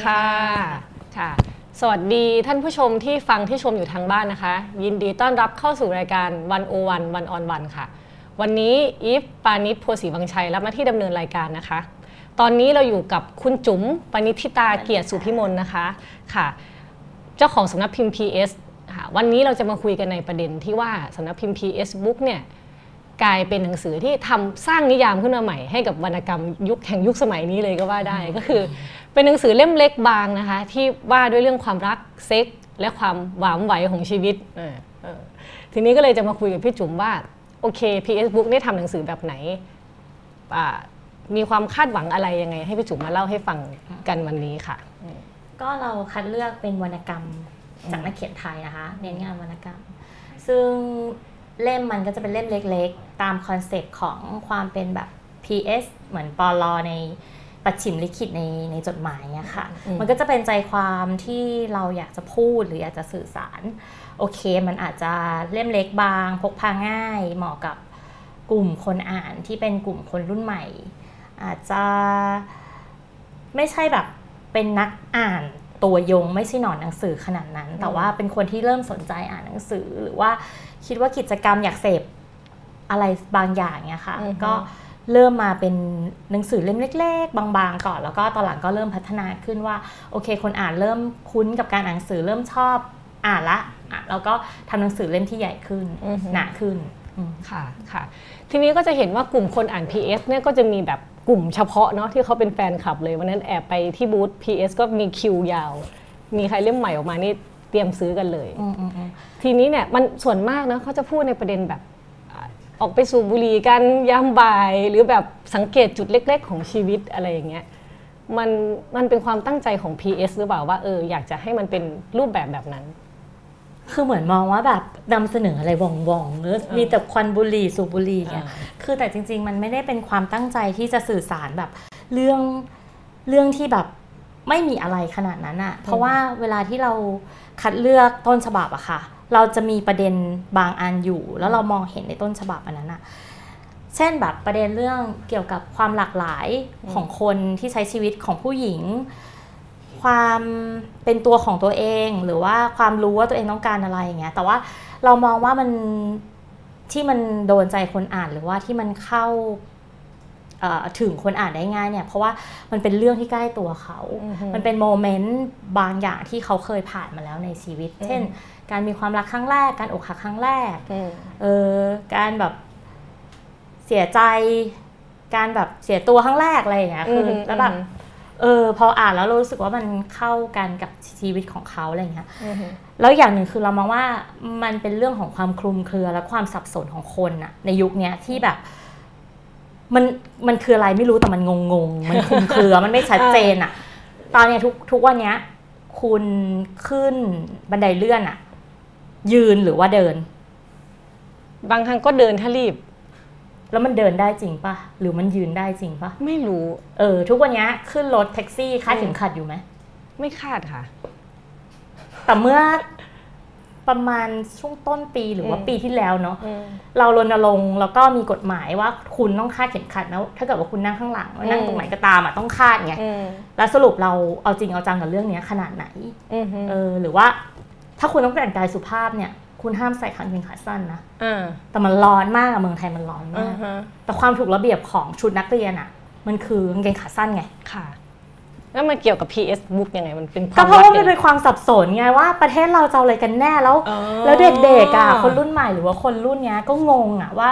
ดีค่ะค่ะ สวัสดีท่านผู้ชมที่ฟังที่ชมอยู่ทางบ้านนะคะ ยินดีต้อนรับเข้าสู่รายการวันโอวันวันออนวันค่ะ วันนี้อีฟปานิชโพสีวังชัยรับหน้าที่ดำเนินรายการนะคะ ตอนนี้เราอยู่กับคุณจุ๋มปณิธิตาเกียรติสุพิมลนะคะค่ะ เจ้าของสำนักพิมพ์ PS ค่ะวันนี้เราจะมาคุยกันในประเด็นที่ว่าสำนักพิมพ์ PS Book เนี่ยกลายเป็นหนังสือที่ทำสร้างนิยามขึ้นมาใหม่ให้กับวรรณกรรมยุคแห่งยุคสมัยนี้เลยก็ว่าได้ ก็คือ เป็นหนังสือเล่มเล็กบางนะคะ ที่ว่าด้วยเรื่องความรักเซ็กและความหวามไหวของชีวิตเออเออทีนี้ก็เลยจะมาคุยกับพี่จุ๋มว่าโอเค PS Book ได้ทำหนังสือแบบไหนอ่ามีความคาดหวังอะไรยังไง ให้พี่จุ๋มมาเล่าให้ฟังกันวันนี้ค่ะ ก็เราคัดเลือกเป็นวรรณกรรมจากนักเขียนไทยนะคะเน้นงานวรรณกรรม ซึ่งเล่มมันก็จะเป็นเล่มเล็กๆ ตามคอนเซปต์ของความเป็นแบบ PS เหมือนปลอใน ปัจฉิมลิขิตในในจดหมายอะค่ะอืมมันก็จะเป็นใจความที่เราอยากจะพูดหรืออยากจะสื่อสาร โอเค มันอาจจะเล่มเล็กบาง พกพาง่าย เหมาะกับกลุ่มคนอ่านที่เป็นกลุ่มคนรุ่นใหม่ อาจจะไม่ใช่แบบเป็นนักอ่านตัวยงไม่ใช่หนอนหนังสือขนาดนั้น แต่ว่าเป็นคนที่เริ่มสนใจอ่านหนังสือ หรือว่าคิดว่ากิจกรรมอยากเสพอะไรบางอย่างเนี่ยค่ะอือฮึก็ เริ่มมาเป็นหนังสือเล่มเล็ก ๆ บางๆ ก่อน แล้วก็ตอนหลังก็เริ่มพัฒนาขึ้นว่าโอเค คนอ่านเริ่มคุ้นกับการอ่านหนังสือเริ่มชอบอ่านละอะแล้วก็ทำหนังสือเล่มที่ใหญ่ขึ้นอือฮึหนาขึ้นอืมค่ะค่ะ ทีนี้ก็จะเห็นว่ากลุ่มคนอ่าน PS เนี่ยก็จะมีแบบกลุ่มเฉพาะเนาะที่เขาเป็นแฟนคลับเลยวันนั้นแอบไปที่บูธ PS ก็มีคิวยาว มีใครเล่มใหม่ออกมานี่เตรียมซื้อกันเลยอืมอืมอืมทีนี้เนี่ยมันส่วนมากนะเขาจะพูดในประเด็นแบบ อ่าออกไปสูบบุหรี่กันยามบ่ายหรือแบบสังเกตจุดเล็ก ๆ ของชีวิตอะไรอย่างเงี้ยมันมันเป็นความตั้งใจของ PS หรือเปล่าว่าเอออยากจะให้มันเป็นรูปแบบแบบนั้น คือเหมือนมองว่าแบบนำเสนออะไรว่องๆเนอะมีแต่ควันบุหรี่สูบบุหรี่เงี้ยอ่าคือแต่จริง ๆ มันไม่ได้เป็นความตั้งใจที่จะสื่อสารแบบเรื่องเรื่องที่แบบไม่มีอะไรขนาดนั้นอะเพราะว่าเวลาที่เราคัดเลือกต้นฉบับอะค่ะ เราจะมีประเด็นบางอันอยู่ แล้วเรามองเห็นในต้นฉบับอันนั้นอะเช่นแบบประเด็นเรื่องเกี่ยวกับความหลากหลายของคนที่ใช้ชีวิตของผู้หญิง ความเป็นตัวของตัวเอง หรือว่าความรู้ว่าตัวเองต้องการอะไรอย่างเงี้ยแต่ว่าเรามองว่ามันที่มันโดนใจคนอ่านหรือว่าที่มันเข้าเอ่อถึงคนอ่านได้ง่ายเนี่ย เพราะว่ามันเป็นเรื่องที่ใกล้ตัวเขาอือฮึมันเป็นโมเมนต์บางอย่างที่เขาเคยผ่านมาแล้วในชีวิต เช่น การมีความรักครั้งแรก การอกหักครั้งแรกเออการแบบเสียใจ การแบบเสียตัวครั้งแรกอะไรอย่างเงี้ยคืออมแล้วแบบเออพออ่านแล้วเรารู้สึกว่ามันเข้ากันกับชีวิตของเขาอะไรอย่างเงี้ยอือฮึแล้วอย่างหนึ่งคือเรามองว่ามันเป็นเรื่องของความคลุมเครือและความสับสนของคนอะในยุคเนี้ยที่แบบ มันมันคืออะไรไม่รู้แต่มันงงงๆมันคลุมเครือมันไม่ชัดเจนอะตอนเนี้ยทุกทุกวันเนี้ย คุณขึ้นบันไดเลื่อนอะ ยืนหรือว่าเดิน บางครั้งก็เดินถ้ารีบ แล้วมันเดินได้จริงปะหรือมันยืนได้จริงปะไม่รู้ เออ ทุกวันเนี้ยขึ้นรถแท็กซี่คาดเข็มขัดอยู่ไหมไม่คาดค่ะ แต่เมื่อประมาณช่วงต้นปีหรือว่าอืมปีที่แล้วเนาะเรารณรงค์แล้วก็มีกฎหมายว่าคุณต้องคาดเข็มขัดนะถ้าเกิดว่าคุณนั่งข้างหลังนั่งตรงไหนก็ตามอะต้องคาดไงอืมแล้วสรุปเราเอาจริงเอาจังกับเรื่องเนี้ยขนาดไหนอืมฮึเออหรือว่า ถ้าคุณต้องแต่งกายสุภาพเนี่ยคุณห้ามใส่กางเกงขาสั้นนะอ่าแต่มันร้อนมากอะเมืองไทยมันร้อนอ่ามากฮะแต่ความถูกระเบียบของชุดนักเรียนอะมันคือกางเกงขาสั้นไง ค่ะ แล้วมันเกี่ยวกับ PS Book ยังไง มันเป็นควาก็มเพราะว่าลัมันบเป็นความสับสนไงว่าประเทศเราจะเอาอะไรกันแน่แล้วอ๋อแล้วเด็กๆอะคนรุ่นใหม่หรือว่าคนรุ่นเนี้ยก็งงอะว่า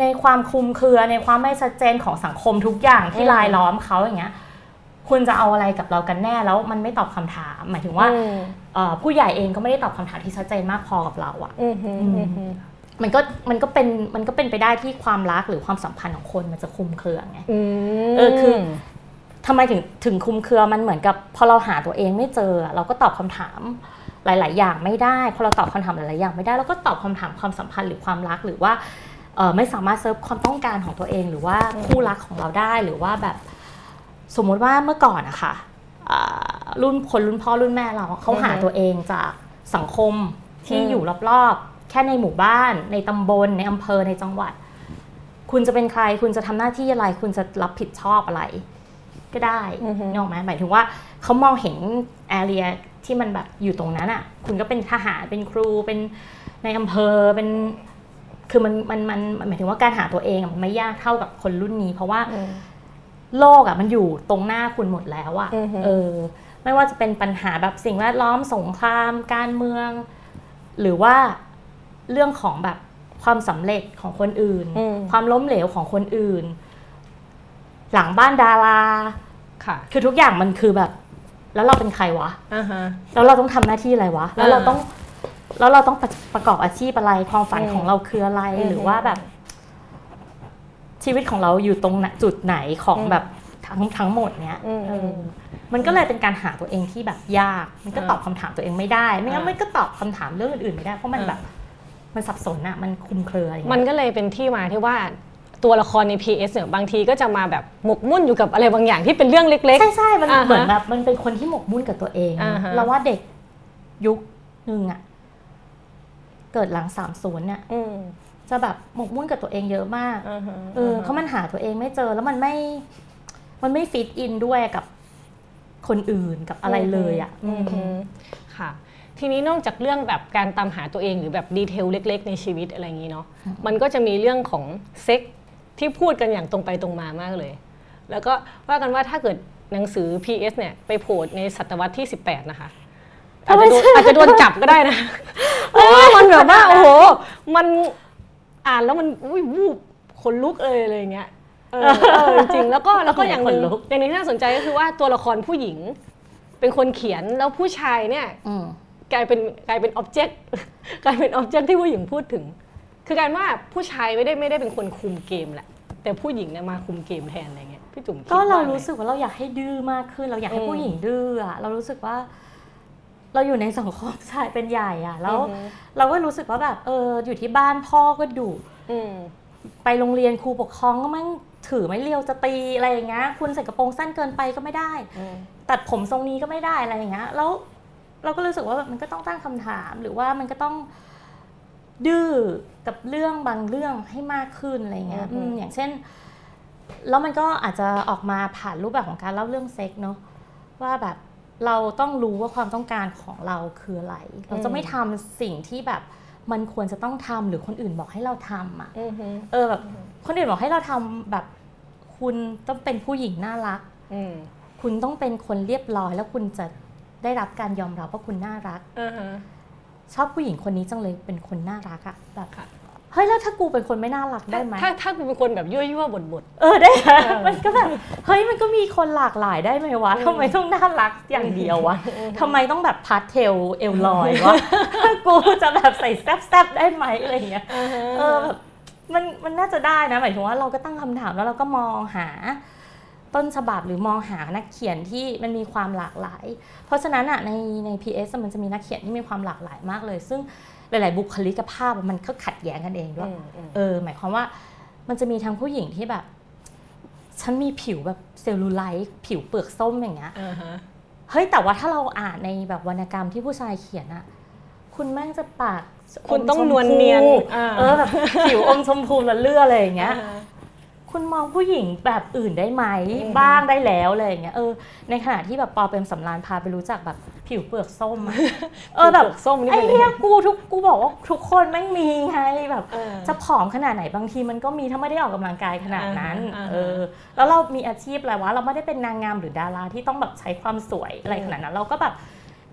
ในความคลุมเครือในความไม่ชัดเจนของสังคมทุกอย่างที่รายล้อมเขาอย่างเงี้ยคุณจะเอาอะไรกับเรากันแน่แล้วมันไม่ตอบคำถาม หมายถึงว่าอืมเอ่อ ผู้ใหญ่เองก็ไม่ได้ตอบคำถามที่ชัดเจนมากพอกับเราอะอืมฮึอืมฮึมันก็มันก็เป็นมันก็เป็นไปได้ที่ความรักหรือความสัมพันธ์ของคนมันจะคลุมเครือไงอืมเออคือทำไมถึงถึงคลุมเครือมันเหมือนกับ พอเราหาตัวเองไม่เจอ เราก็ตอบคำถามหลาย ๆ อย่างไม่ได้พอเราตอบคำถามหลาย ๆ อย่างไม่ได้เราก็ตอบคำถามความสัมพันธ์หรือความรักหรือว่าเอ่อไม่สามารถเซิร์ฟความต้องการของตัวเอง หรือว่าคู่รักของเราได้หรือว่าแบบสมมุติว่าเมื่อก่อนอะค่ะอ่า รุ่นคนรุ่นพ่อรุ่นแม่เราเขาหาตัวเองจากสังคมที่อยู่รอบๆ แค่ในหมู่บ้าน ในตำบล ในอำเภอในจังหวัด คุณจะเป็นใคร คุณจะทำหน้าที่อะไร คุณจะรับผิดชอบอะไร ก็ได้อือฮึนกออกไหมหมายถึงว่าเขามองเห็นแอเรียที่มันแบบอยู่ตรงนั้นอะ คุณก็เป็นทหารเป็นครูเป็นในอำเภอเป็นคือมันมันมันหมายถึงว่าการหาตัวเองอะมันไม่ยากเท่ากับคนรุ่นนี้ เพราะว่าอืม โลกอะมันอยู่ตรงหน้าคุณหมดแล้วอะอือฮึเออ ไม่ว่าจะเป็นปัญหาแบบสิ่งแวดล้อมสงคราม การเมือง หรือว่าเรื่องของแบบความสำเร็จของคนอื่นอืมความล้มเหลวของคนอื่น หลังบ้านดาราค่ะ คือทุกอย่างมันคือแบบ แล้วเราเป็นใครวะอ่าฮะแล้วเราต้องทำหน้าที่อะไรวะ แล้วเราอ่าต้องแล้วเราต้องประประกอบอาชีพอะไรความฝันอืมของเราคืออะไรอืมหรือว่าแบบ ชีวิตของเราอยู่ตรงไหนจุดไหนของอืมแบบทั้งทั้งหมดเนี้ยอืมเออมันก็เลยเป็นการหาตัวเองที่แบบยาก มันก็อ่าตอบคำถามตัวเองไม่ได้ ไม่งั้นอ่ามัมันก็ตอบคำถามเรื่องอื่นๆไม่ได้ เพราะมันอ่าแบบมันสับสนอะมันคลุมเครืออะไรอย่างมันเงี้ยก็เลยเป็นที่มาที่ว่าตัวละครใน PS เนี่ยบางทีก็จะมาแบบหมกมุ่นอยู่กับอะไรบางอย่างที่เป็นเรื่องเล็กใช่ใช่มันอ่าฮะเหมือนแบบมันเป็นคนที่หมกมุ่นกับตัวเองอ่าฮะเราว่าเด็กยุคหนึ่งอะเกิดหลังสามศูนย์เนี่ยๆอืม จะแบบหมกมุ่นกับตัวเองเยอะมากอ่าฮะเออเพราะมันหาตัวเองไม่เจอแล้วมันไม่ มันไม่ฟิตอินด้วยกับคนอื่นกับอะไรเลยอะอืมอืมค่ะ ทีนี้นอกจากเรื่องแบบการตามหาตัวเองหรือแบบดีเทลเล็ก ๆ ในชีวิตอะไรอย่างนี้เนาะมันก็จะมีเรื่องของเซ็กที่พูดกันอย่างตรงไปตรงมามากเลย แล้วก็ว่ากันว่าถ้าเกิดหนังสือ PS เนี่ยไปโผล่ในศตวรรษที่ 18 นะคะอาจจะโดนอาจจะโดนจับก็ได้นะเพราะว่ามันแบบว่าโอ้โหมัน อ่านแล้วมันอุ้ยวูบขนลุกเลยอะไรอย่างเงี้ยเออเออจริงๆแล้วก็แล้วก็อย่างหนึ่งขนลุกอย่างหนึงที่น่าสนใจก็คือว่าตัวละครผู้หญิง เป็นคนเขียนแล้วผู้ชายเนี่ยอืมกลายเป็นกลายเป็นอ็อบเจกต์กลายเป็นอ็อบเจกต์ที่ผู้หญิงพูดถึง คือการว่าผู้ชายไม่ได้ไม่ได้เป็นคนคุมเกมแหละแต่ผู้หญิงเนี่ยมาคุมเกมแทนอะไรเงี้ยพี่จุ๋มคิดก็เราว่ไงรู้สึกว่าเราอยากให้ดื้อมากขึ้น เราอยากให้อืมผู้หญิงดื้ออะเรารู้สึกว่า เราอยู่ในสังคมชายเป็นใหญ่อะแล้วอือฮึเราก็รู้สึกว่าแบบเอออยู่ที่บ้านพ่อก็ดุอืมไปโรงเรียนครูปกครองก็แม่งถือไม้เรียวจะตีอะไรอย่างเงี้ยคุณใส่กระโปรงสั้นเกินไปก็ไม่ได้อืมตัดผมทรงนี้ก็ไม่ได้อะไรอย่างเงี้ยแล้วเราก็รู้สึกว่าแบบมันก็ต้องตั้งคำถามหรือว่ามันก็ต้องดื้อกับเรื่องบางเรื่องให้มากขึ้นอะไรเงี้ยอือฮึอืมอย่างเช่น แล้วมันก็อาจจะออกมาผ่านรูปแบบของการเล่าเรื่องเซ็กเนาะว่าแบบ เราต้องรู้ว่าความต้องการของเราคืออะไร เราจะไม่ทำสิ่งที่แบบมันควรจะต้องทำหรือคนอื่นบอกให้เราทำอะอืมฮึเออแบบคนอื่นบอกให้เราทำแบบคุณต้องเป็นผู้หญิงน่ารักอืมคุณต้องเป็นคนเรียบร้อย แล้วคุณจะได้รับการยอมรับว่าคุณน่ารักอ่าฮะชอบผู้หญิงคนนี้จังเลยเป็นคนน่ารักอะแบบค่ะ เฮ้ยแล้วถ้ากูเป็นคนไม่น่ารักได้ไหมถ้าถ้ากูเป็นคนแบบยั่วยั่วๆบดบดเออได้ไหมเออมันก็แบบเฮ้ยมันก็มีคนหลากหลายได้ไหมวะทำไมต้องน่ารักอย่างเดียววะทำไมต้องแบบพาสเทลเอลลอยวะกูจะแบบใส่แซบๆได้ไหมอะไรอย่างเงี้ยเออแบบมันมันน่าจะได้นะหมายถึงว่าเราก็ตั้งคำถามแล้วเราก็มองหาต้นฉบับหรือมองหานักเขียนที่มันมีความหลากหลาย เพราะฉะนั้นอะในใน PS อะมันจะมีนักเขียนที่มีความหลากหลายมากเลย ซึ่ง หลาย ๆ บุคลิกภาพอะมันก็ขัดแย้งกันเองด้วยเออ หมายความว่ามันจะมีทั้งผู้หญิงที่แบบ ฉันมีผิวแบบเซลลูไลท์ผิวเปลือกส้มอย่างเงี้ยอ่าฮะเฮ้ยแต่ว่าถ้าเราอ่านในแบบวรรณกรรมที่ผู้ชายเขียนอะคุณแม่งจะปากคุณต้องมชมนวลเนียนพูอ่าเออแบบผิวอมชมพูละเลืออะไรอย่างเงี้ยอ่าฮะ คุณมองผู้หญิงแบบอื่นได้ไหมอืมบ้างได้แล้วอะไรอย่างเงี้ยเออในขณะที่แบบปอเป็นสำรานพาไปรู้จักแบบผิวเปลือกส้มอะเออแบบปลืกส้มนี่ไอ้เป็นเหี้ยกูทุกกูบอกว่าทุกคนแม่งมีไงแบบเออจะผอมขนาดไหนบางทีมันก็มีถ้าไม่ได้ออกกำลังกายขนาดนั้นอ่าฮะเออแล้วเรามีอาชีพอะไรวะเราไม่ได้เป็นนางงามหรือดาราที่ต้องแบบใช้ความสวยอะไรขนาดนั้น เราก็แบบ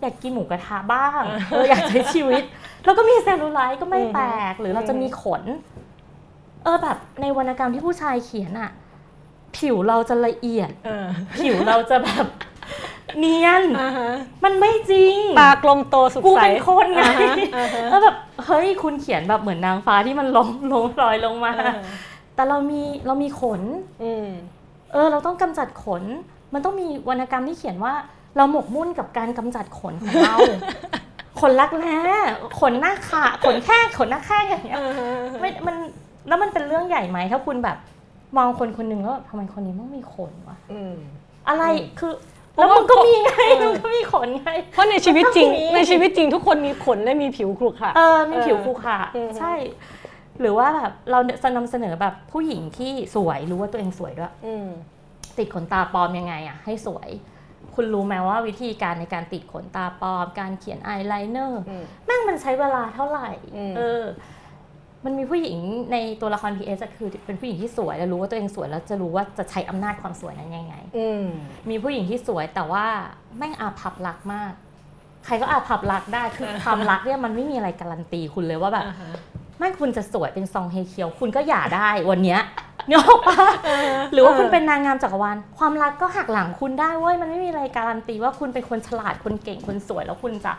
อยากกินหมูกระทะบ้างเอออยากใช้ชีวิต แล้วก็มีเซลลูไลท์ก็ไม่แปลกหรือเราจะมีขน เออแบบในวรรณกรรมที่ผู้ชายเขียนอะผิวเราจะละเอียดเออผิวเราจะแบบเนียนอ่าฮะมันไม่จริงตากลมโตสุดกูใสเป็นคนไงอ่าฮะอ่าฮะแล้วแบบ เฮ้ย คุณเขียนแบบเหมือนนางฟ้าที่มันลงลงลอยลงมาอ่าฮะแต่เรามีเรามีขนอืมเออ เราต้องกำจัดขน มันต้องมีวรรณกรรมที่เขียนว่า เราหมกมุ่นกับการกำจัดขนของเรา ขนรักแร้ขนหน้าขา ขนแข้งขนหน้าแข้งอย่างเงี้ยไม่มัน แล้วมันเป็นเรื่องใหญ่ไหมถ้าคุณแบบ มองคนคนหนึ่งแล้วแบบทำไมคนนี้ต้องมีขนวะอืมอะไรอืมคือเพราะแล้วว่ามันก็มีไงเออมันก็มีขนไงเพราะในชีวิตจริงมันต้องมีในชีวิตจริงทุกคนมีขนและมีผิวขรุขระเออมีผิวคูขระอืมใช่ หรือว่าแบบเรานำเสนอแบบผู้หญิงที่สวยรู้ว่าตัวเองสวยด้วยอืมติดขนตาปลอมยังไงอะให้สวย คุณรู้ไหมว่าวิธีการในการติดขนตาปลอม การเขียนอายไลเนอร์อืมแม่งมันใช้เวลาเท่าไหร่อืมเออ มันมีผู้หญิงในตัวละคร PS อะคือเป็นผู้หญิงที่สวยแล้วรู้ว่าตัวเองสวยแล้วจะรู้ว่าจะใช้อำนาจความสวยนั้นยังไงอืมมีผู้หญิงที่สวยแต่ว่าแม่งอาภัพรักมาก ใครก็อาภัพรักได้คือความรักเนี่ยมันไม่มีอะไรการันตีคุณเลยว่าแบบอ่าฮะแม่งคุณจะสวยเป็นซองเฮเคียว คุณก็อย่าได้วันเนี้ยเนี่ยหรอกปะหรือว่าคุณเป็นนางงามจักรวาลความรักก็หักหลังคุณได้เว้ยมันไม่มีอะไรการันตีว่าคุณเป็นคนฉลาดคนเก่งคนสวยแล้วคุณจะ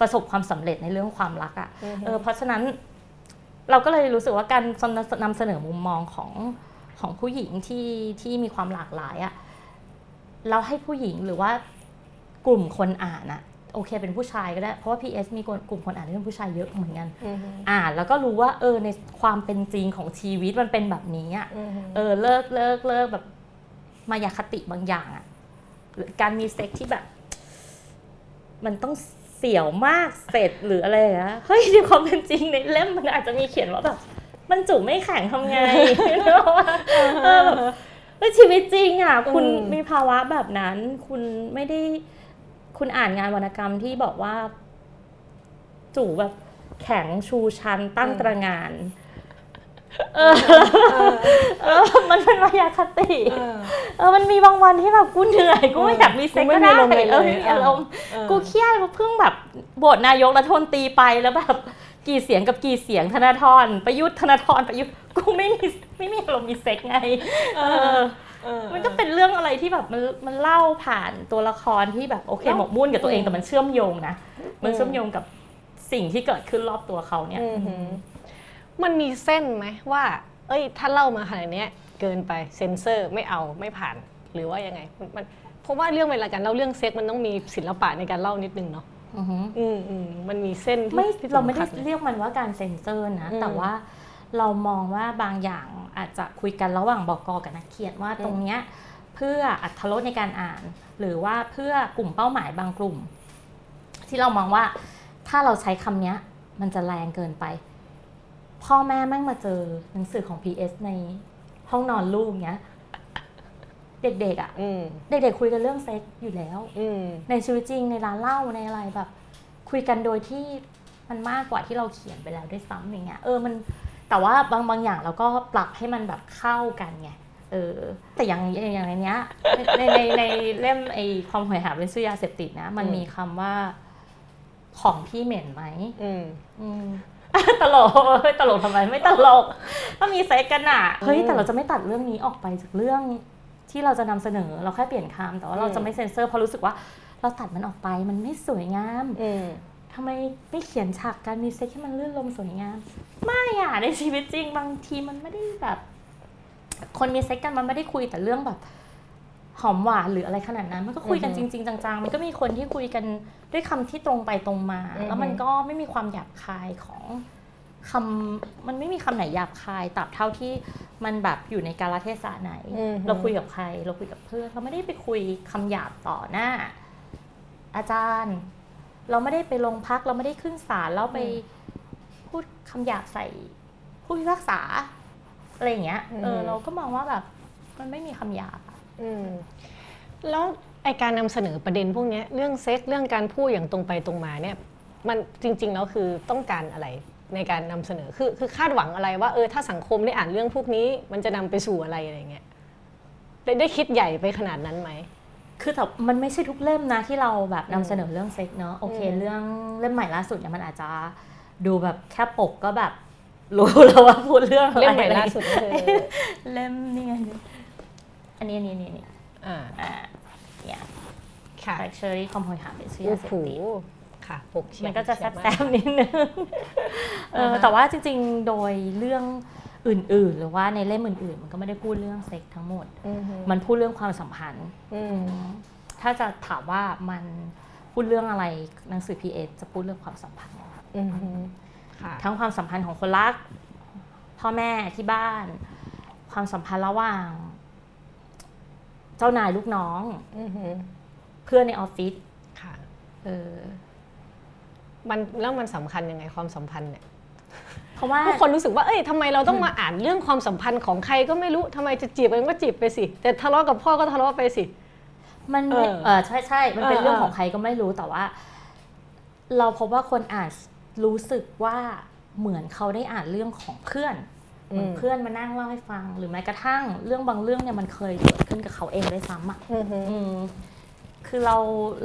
ประสบความสำเร็จในเรื่องความรักอะ่ะเออเพราะฉะนั้น เราก็เลยรู้สึกว่าการนำเสนอมุมมองของของผู้หญิงที่ที่มีความหลากหลายอะ่ะเราให้ผู้หญิงหรือว่ากลุ่มคนอ่านอะโอเคเป็นผู้ชายก็ได้ เพราะว่า PS มีกลุ่มคนอ่านที่เป็นผู้ชายเยอะเหมือนกันอืมอ่านแล้วก็รู้ว่าเออในความเป็นจริงของชีวิตมันเป็นแบบนี้อะอืมเออเลิกเลิกเลิกแบบมายาคติบางอย่างอะหรือการมีเซ็กที่แบบ มันต้อง เสียวมากเสร็จหรืออะไรอะเฮ้ยในความเป็นจริงในเล่มมันอาจจะมีเขียนว่าแบบมันจุไม่แข็งทำไงเออแบบแล้วชีวิตจริงอะ คุณมีภาวะแบบนั้น คุณไม่ได้ คุณอ่านงานวรรณกรรมที่บอกว่า จู่แบบแข็งชูชันตั้งตระงาน เออเออ มันเป็นมายาคติเออเออ มันมีบางวันที่แบบกูเหนื่อยกูไม่อยากมีเซ็กซ์กูไม่ก็มีได้อารมณ์เลยเออไม่มีอารมณ์เออกูเครียดกูเพิ่งแบบโหวตนายกรัฐมนตรีไปแล้วแบบกี่เสียงกับกี่เสียงธนาธรประยุทธ์ธนาธรประยุทธ์กูไม่มีไม่มีอารมณ์มีเซ็กซ์ไงเออเออมันก็เป็นเรื่องอะไรที่แบบมันมันเล่าผ่านตัวละครที่แบบโอเคแล้วหมกมุ่นกับตัวเองอืมแต่มันเชื่อมโยงนะมันอืมเชื่อมโยงกับสิ่งที่เกิดขึ้นรอบตัวเขาเนี่ยอื มหือมันมีเส้นไหมว่า เอ้ย ถ้าเล่ามาขนาดเนี้ยเกินไปเซ็นเซอร์ไม่เอาไม่ผ่านหรือว่ายังไงมันมันเพราะว่าเรื่องเวลาการเล่าเรื่องเซ็กมันต้องมีศิลปะในการเล่านิดนึงเนาะอือหืออืมอืมมันมีเส้นที่ไม่ที่เราไม่ได้สำคัญหเรียกมันว่าการเซ็นเซอร์นะ อืมแต่ว่าเรามองว่าบางอย่างอาจจะคุยกันระหว่างบอกอกับนักเขียนว่าตรงเนี้ยเพื่ออัตรสในการอ่าน หรือว่าเพื่อกลุ่มเป้าหมายบางกลุ่ม ที่เรามองว่าถ้าเราใช้คำเนี้ย มันจะแรงเกินไป พ่อแม่แม่งมาเจอหนังสือของ PS ในห้องนอนลูกเนี้ย เด็กๆอะ่ะอืมเด็กๆคุยกันเรื่องเซ็กอยู่แล้ว อืมในชีวิตจริงในร้านเหล้าในอะไรแบบ คุยกันโดยที่มันมากกว่าที่เราเขียนไปแล้วด้วยซ้ำอย่างเงี้ยเออมันแต่ว่าบางบางอย่างเราก็ปรับให้มันแบบเข้ากันไงเออแต่อย่างอย่างในเนี้ยในในในเล่มไอความโหยหาเป็นชื่อยาเสพติดนะ มันอืมมีคำว่าของพี่เหม็นไหมอืม อืม ตลกเฮ้ยตลกทำไมไม่ตลกก็มีเซ็กซ์กันอะเฮ้ยแต่เราจะไม่ตัดเรื่องนี้ออกไปจากเรื่องที่เราจะนำเสนอเราแค่เปลี่ยนคำแต่ว่าเราจะไม่เซ็นเซอร์เพราะรู้สึกว่า เราตัดมันออกไปมันไม่สวยงามอืมทำไมไม่เขียนฉากการมีเซ็กซ์ให้มันรื่นรมย์สวยงาม ไม่อะในชีวิตจริงบางทีมันไม่ได้แบบ คนมีเซ็กกันมันไม่ได้คุยแต่เรื่องแบบ หอมหวานหรืออะไรขนาดนั้น มันก็คุยกันอืจอฮึริง ๆ จังๆ มันก็มีคนที่คุยกันด้วยคำที่ตรงไปตรงมาอือฮึแล้วมันก็ไม่มีความหยาบคายของคำมันไม่มีคำไหนหยาบคายตราบเท่าที่มันแบบอยู่ในกาลเทศะไหนอืมเราคุยกับใคร เราคุยกับเพื่อน เราไม่ได้ไปคุยคำหยาบต่อหน้า อาจารย์ เราไม่ได้ไปลงพักเราไม่ได้ขึ้นศาลแล้วไปพูดคำหยาบใส่ผู้พิพากษาอะไรอย่างเงี้ยเอออืมเราก็มองว่าแบบมันไม่มีคำหยาบ อะอืมแล้วไอการนำเสนอประเด็นพวกเนี้ยเรื่องเซ็กเรื่องการพูดอย่างตรงไปตรงมาเนี่ย มันจริงๆแล้วคือต้องการอะไรในการนำเสนอคือคือคาดหวังอะไรว่าเออถ้าสังคมได้อ่านเรื่องพวกนี้ มันจะนำไปสู่อะไรอะไรเงี้ยได้ได้คิดใหญ่ไปขนาดนั้นไหมคือแต่มันไม่ใช่ทุกเล่มนะที่เราแบบนำอืมเสนอเรื่องเซ็กเนาะโอเคอืมเรื่องเล่มใหม่ล่าสุดเนี่ยมันอาจจะดูแบบแค่ปกก็แบบรู้แล้วว่าพูดเรื่องอะไรเล่มใหม่ล่าสุดก็คือเล่มนี่ไง อันนี้อันนี้อันนี้อันนี้อ่าอ่าเนี่ย ค่ะแฟคเชอรี่คอมโพยหาเป็นชื่อโอ้ยาเสพโหติด ค่ะปกเชียร์มันก็จะเชียร์แซมา บๆนิดนึงเอออ่าฮะ แต่ว่าจริงๆ โดยเรื่องอื่นๆ หรือว่าในเล่มอื่นๆ มันก็ไม่ได้พูดเรื่องเซ็กทั้งหมด อืมฮึมันพูดเรื่องความสัมพันธ์ อืมถ้าจะถามว่ามันพูดเรื่องอะไรหนังสือพีเอจะพูดเรื่องความสัมพันธ์ อืมฮึค่ะทั้งความสัมพันธ์ของคนรัก พ่อแม่ที่บ้าน ความสัมพันธ์ระหว่างเจ้านายลูกน้องอืมฮึเพื่อนในออฟฟิศค่ะเออมันแล้วมันสำคัญยังไงความสัมพันธ์เนี่ยเพราะว่าทุกคนรู้สึกว่าเอ้ยทำไมเราต้องมาอ่านเรื่องความสัมพันธ์ของใครก็ไม่รู้ทำไมจะจีบกันก็จีบไปสิแต่ทะเลาะกับพ่อก็ทะเลาะไปสิ มันไม่เออเออใช่ใช่มันเป็นเออเรื่องเออของใครก็ไม่รู้แต่ว่า เราพบว่าคนอ่านรู้สึกว่าเหมือนเขาได้อ่านเรื่องของเพื่อน เหมือนเพื่อนมานั่งเล่าให้ฟัง หรือแม้กระทั่งเรื่องบางเรื่องเนี่ยมันเคยเกิดขึ้นกับเขาเองด้วยซ้ำอะอือฮึอืมคือเรา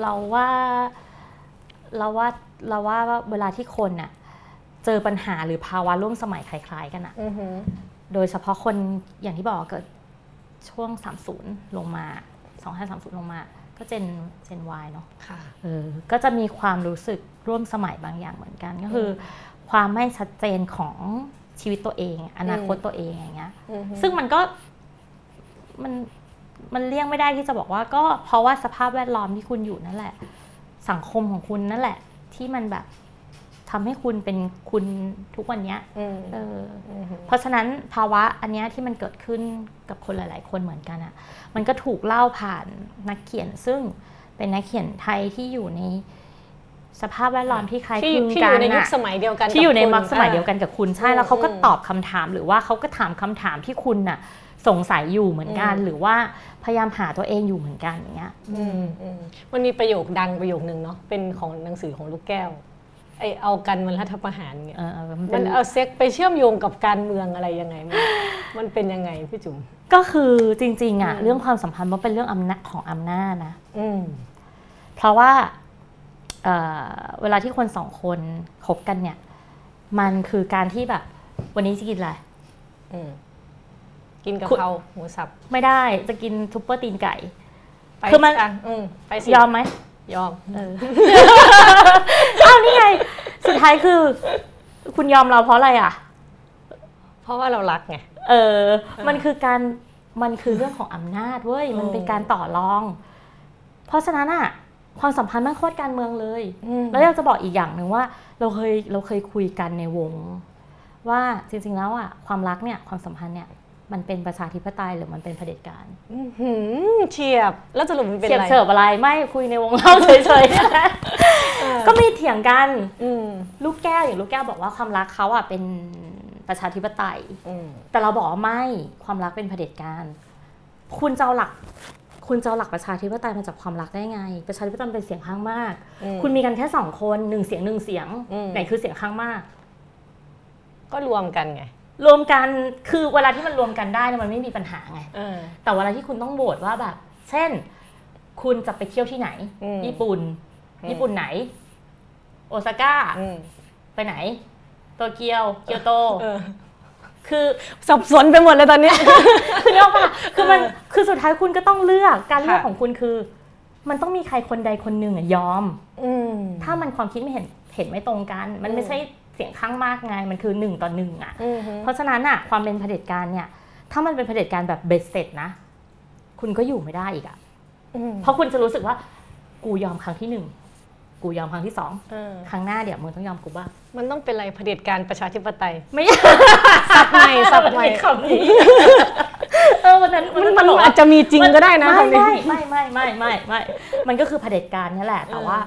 เราว่าเราว่าเราว่าเวลาที่คนน่ะเจอปัญหาหรือภาวะร่วมสมัยคล้ายๆกันอะอือฮึโดยเฉพาะคนอย่างที่บอกเกิดช่วง 30 ลงมา 2530 ลงมา ก็เจนเจน Y เนาะค่ะเออก็จะมีความรู้สึกร่วมสมัยบางอย่างเหมือนกัน ก็คืออความไม่ชัดเจนของ ชีวิตตัวเอง อนาคตตัวเองอย่างเงี้ยอือฮึซึ่งมันก็มันมันเลี่ยงไม่ได้ที่จะบอกว่าก็เพราะว่าสภาพแวดล้อมที่คุณอยู่นั่นแหละ สังคมของคุณนั่นแหละ ที่มันแบบทำให้คุณเป็นคุณทุกวันเนี้ยอืมเอออือฮึเพราะฉะนั้นภาวะอันเนี้ยที่มันเกิดขึ้นกับคนหลาย ๆ คนเหมือนกันอะ่ะ มันก็ถูกเล่าผ่านนักเขียนซึ่งเป็นนักเขียนไทยที่อยู่ใน สภาพแวดล้อมที่คล้ายที่คลึงที่กัอนยู่ในยุคอะสมัยเดียวกันที่อยู่ในกับคุณมักสมัยเดียวกันกับคุณใช่อืมแล้วเขาก็อืมตอบคำถามหรือว่าเขาก็ถามคำถามที่คุณน่ะสงสัยอยู่เหมือนกันอืมหรือว่าพยายามหาตัวเองอยู่เหมือนกันอย่างเงี้ยอืมอืมมันมีประโยคดังประโยคนึงเนาะเป็นของหนังสือของลูกแก้วไอเอากันมันรัฐประหารเนี่ยเออเออมันมันเป็นเอาเซ็กซ์ไปเชื่อมโยงกับการเมืองอะไรยังไง มันมันเป็นยังไงพี่จุ๋มก็คือจริง ๆอะอืมเรื่องความสัมพันธ์มันเป็นเรื่องอำนาจของอำนาจนะอืมเพราะว่า เอ่อเวลาที่คนสองคนคบกันเนี่ย มันคือการที่แบบ วันนี้จะกินอะไรอืมกินกะคุณเพราหมูสับ ไม่ได้จะกินซุปเปอร์ตีนไก่ไปคือมันะอืมไปสิยอมไหมยอมเอออ้าวนี่ไง สุดท้ายคือ คุณยอมเราเพราะอะไรอะ เพราะว่าเรารักไงเออ มันคือการมันคือเรื่องของอำนาจเว้ยมันเป็นการต่อรอง เพราะฉะนั้นอะ ความสัมพันธ์มันโคตรการเมืองเลย แล้วอยากจะบอกอีกอย่างหนึ่งว่า เราเคยเราเคยคุยกันในวง ว่าจริงๆแล้วอะความรักเนี่ยความสัมพันธ์เนี่ยมันเป็นประชาธิปไตยหรือมันเป็นเผด็จการอื้อหือเฉียบ แล้วสรุปมันเป็นเสียบอะไรเสิร์ฟอะไรไม่คุยในวงเล่าเฉยๆก็มีเถียงกันอืมลูกแก้วอย่างลูกแก้วบอกว่าความรักเขาอะเป็นประชาธิปไตยอืมแต่เราบอกว่าไม่ความรักเป็นเผด็จการ คุณจะเอาหลัก คุณจะเอาหลักประชาธิปไตยมาจากความรักได้ไง ประชาธิปไตยเป็นเสียงข้างมากอืมคุณมีกันแค่สองคนหนึ่งเสียงหนึ่งเสียงอืมไหนคือเสียงข้างมาก ก็รวมกันไง รวมกันคือเวลาที่มันรวมกันได้เนี่ยมันไม่มีปัญหาไงเออแต่เวลาที่คุณต้องโหวตว่าแบบ เช่น คุณจะไปเที่ยวที่ไหนอืมญี่ปุ่นอืมญี่ปุ่นไหน โอซาก้าอืมไปไหนโตเกียวเกียวโตเออ คือสับสนไปหมดเลยตอนนี้คือเนกออกปะคือมันคือสุดท้ายคุณก็ต้องเลือกการเลือกค่ะของคุณคือ มันต้องมีใครคนใดคนหนึ่งอะยอมอืมถ้ามันความคิดไม่เห็นเห็นไม่ตรงกัน มันไม่ใช่เสียงข้างมากไงมันคือหนึ่งต่อหนึ่งอะอืมเพราะฉะนั้นอะความเป็นเผด็จการเนี่ย ถ้ามันเป็นเผด็จการแบบเบ็ดเสร็จนะ คุณก็อยู่ไม่ได้อีกอะอืมเพราะคุณจะรู้สึกว่ากูยอมครั้งที่หนึ่ง กูยอมครั้งที่สองเออครั้งหน้าเดี๋ยวมึงต้องยอมกูบ้างมันต้องเป็นอะไรเผด็จการประชาธิปไตย ไม่สับใหม่สับใหม่คำนี้เออวันนั้นมันตมันลกอาจจะมีจริงก็ได้นะไม่คำนี้ไม่ไม่ไม่ไม่ไม่ไม่มันก็คือเผด็จการนี่แหละ แต่เออว่า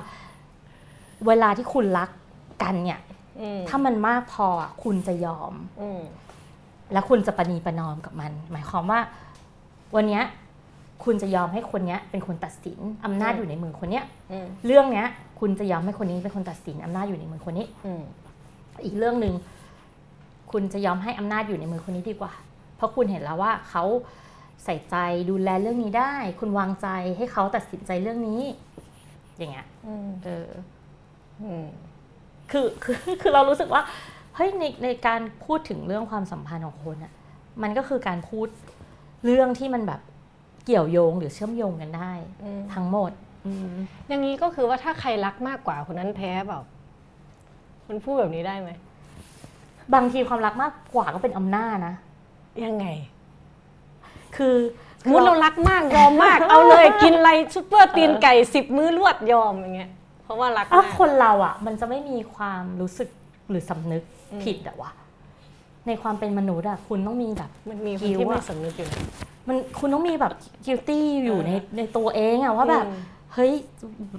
เวลาที่คุณรักกันเนี่ยอืมถ้ามันมากพออะคุณจะยอมอืมแล้วคุณจะประนีประนอมกับมัน หมายความว่า วันเนี้ยคุณจะยอมให้คนเนี้ยเป็นคนตัดสินอำนาจอยู่ในมือคนเนี้ยอืมเรื่องเนี้ย คุณจะยอมให้คนนี้เป็นคนตัดสินอำนาจอยู่ในมือคนนี้อืมอีกเรื่องหนึ่งคุณจะยอมให้อำนาจอยู่ในมือคนนี้ดีกว่า เพราะคุณเห็นแล้วว่าเขาใส่ใจดูแลเรื่องนี้ได้ คุณวางใจให้เขาตัดสินใจเรื่องนี้ อย่างเงี้ยอืมเอออืมคือคือคือเรารู้สึกว่าเฮ้ยในในการพูดถึงเรื่องความสัมพันธ์ของคนอะมันก็คือการพูดเรื่องที่มันแบบเกี่ยวโยงหรือเชื่อมโยงกันได้อืมทั้งหมด อืมอย่างนี้ก็คือว่าถ้าใครรักมากกว่าคนนั้นแพ้เปล่า มันพูดแบบนี้ได้ไหม บางทีความรักมากกว่าก็เป็นอำนาจนะ ยังไง คือสมมติเรารักมากยอมมาก เอาเลยกินอะไรซุปเปอร์ตีนไก่สิบมื้อรวดยอมอย่างเงี้ย เพราะว่ารักอะมากคนเราอะ มันจะไม่มีความรู้สึกหรือสำนึกอืมผิดอะวะในความเป็นมนุษย์อะคุณต้องมีแบบมันมีคนคิ้วที่ไม่อะสำนึกอยู่นะมันคุณต้องมีแบบ guilty อยู่ในในตัวเองอะว่าแบบอืม เฮ้ย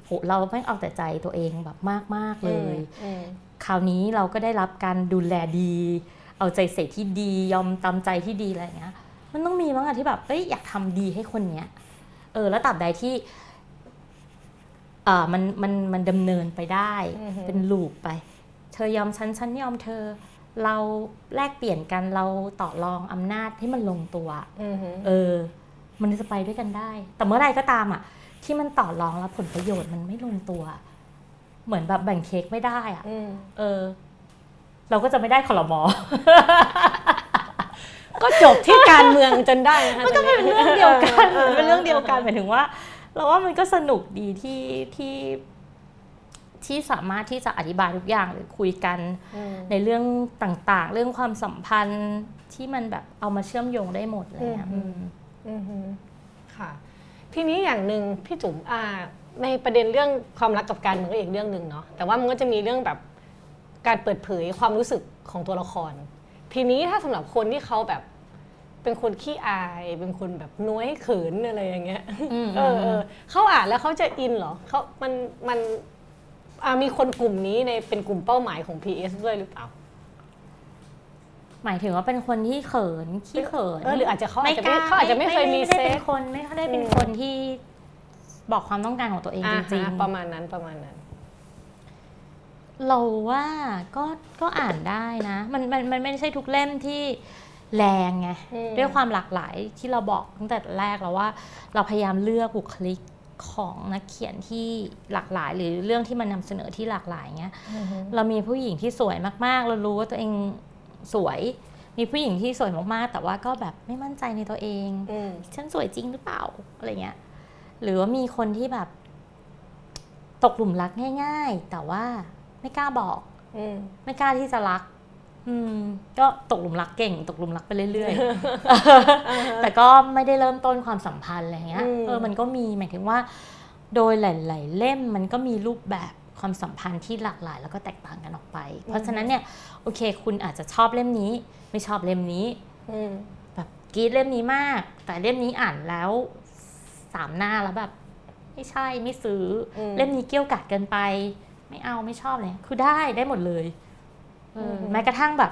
โหเราแม่งเอาแต่ใจตัวเองแบบมาก ๆ เลยอืมคราวนี้เราก็ได้รับการดูแลดี เอาใจใส่ที่ดียอมตามใจที่ดีอะไรอย่างเงี้ย มันต้องมีบ้างอะที่แบบเอ้ยอยากทำดีให้คนเนี้ยเออแล้วตราบใดที่เอ่อมันมันมันดำเนินไปได้อือฮึเป็นลูปไป เธอยอมฉันฉันยอมเธอ เราแลกเปลี่ยนกันเราต่อรองอำนาจให้มันลงตัวอืมเออ มันจะไปด้วยกันได้ แต่เมื่อไหรก็ตามอะ ที่มันต่อรองแล้วผลประโยชน์มันไม่ลงตัว เหมือนแบบแบ่งเค้กไม่ได้อะอืมเออ เราก็จะไม่ได้คอรมอก็จบที่การเมืองจนได้นะคะมันก็เป็นเรื่องเดียวกันมันเป็นเรื่องเดียวกันหมายถึงว่า เราว่ามันก็สนุกดีที่ที่ที่สามารถที่จะอธิบายทุกอย่างหรือคุยกันอืมในเรื่องต่างๆ เรื่องความสัมพันธ์ที่มันแบบเอามาเชื่อมโยงได้หมดอะไรเลยอืมอือฮึค่ะ ทีนี้อย่างหนึ่งพี่จุ๋มอ่าในประเด็นเรื่องความรักกับการเมืองก็อีกเรื่องหนึ่งเนาะแต่ว่ามันก็จะมีเรื่องแบบการเปิดเผยความรู้สึกของตัวละคร ทีนี้ถ้าสำหรับคนที่เขาแบบเป็นคนขี้อาย เป็นคนแบบน้อยเขินอะไรอย่างเงี้ยอืมเออเออเขาอ่านแล้วเขาจะอินเหรอเขามันมันอ่ามีคนกลุ่มนี้ในเป็นกลุ่มเป้าหมายของ PS ด้วยหรือเปล่า หมายถึงว่าเป็นคนที่เขินขี้เขินเออหรืออาจจะเขาอาจจะไม่กล้เขาอาจจะไม่เคยมีไม่ได้เซ็เป็กนคนไม่ได้เป็นอืมคนที่บอกความต้องการของตัวเองอ่าจริงฮะประมาณนั้นประมาณนั้นๆเราว่าก็ก็อ่านได้นะ มันมันมันไม่ใช่ทุกเล่มที่แรงไงอืมด้วยความหลากหลายที่เราบอกตั้งแต่แรกแล้วว่า เราพยายามเลือกบุคลิกของนักเขียนที่หลากหลาย หรือเรื่องที่มันนำเสนอที่หลากหลายเงี้ยเรามีผู้หญิงที่สวยมากๆ เรารู้ว่าตัวเอง สวย มีผู้หญิงที่สวยมากๆ แต่ว่าก็แบบไม่มั่นใจในตัวเองอืมฉันสวยจริงหรือเปล่าอะไรเงี้ย หรือว่ามีคนที่แบบ ตกหลุมรักง่าย ๆ แต่ว่าไม่กล้าบอกอืมไม่กล้าที่จะรัก อืม ก็ตกหลุมรักเก่ง ตกหลุมรักไปเรื่อยๆแต่ก็ไม่ได้เริ่มต้นความสัมพันธ์อะไรเงี้ยอืมเออมันก็มีหมายถึงว่า โดยหลายๆเล่มมันก็มีรูปแบบ ความสัมพันธ์ที่หลากหลาย แล้วก็แตกต่างกันออกไป เพราะฉะนั้นเนี่ยโอเค คุณอาจจะชอบเล่มนี้ ไม่ชอบเล่มนี้อืมแบบกรีดเล่มนี้มาก แต่เล่มนี้อ่านแล้วสามหน้าแล้วแบบ ไม่ใช่ไม่ซื้ออมเล่มนี้เกี่ยวกัดเกินไป ไม่เอาไม่ชอบเลยคือได้ได้หมดเลยเอออมแม้กระทั่งแบบ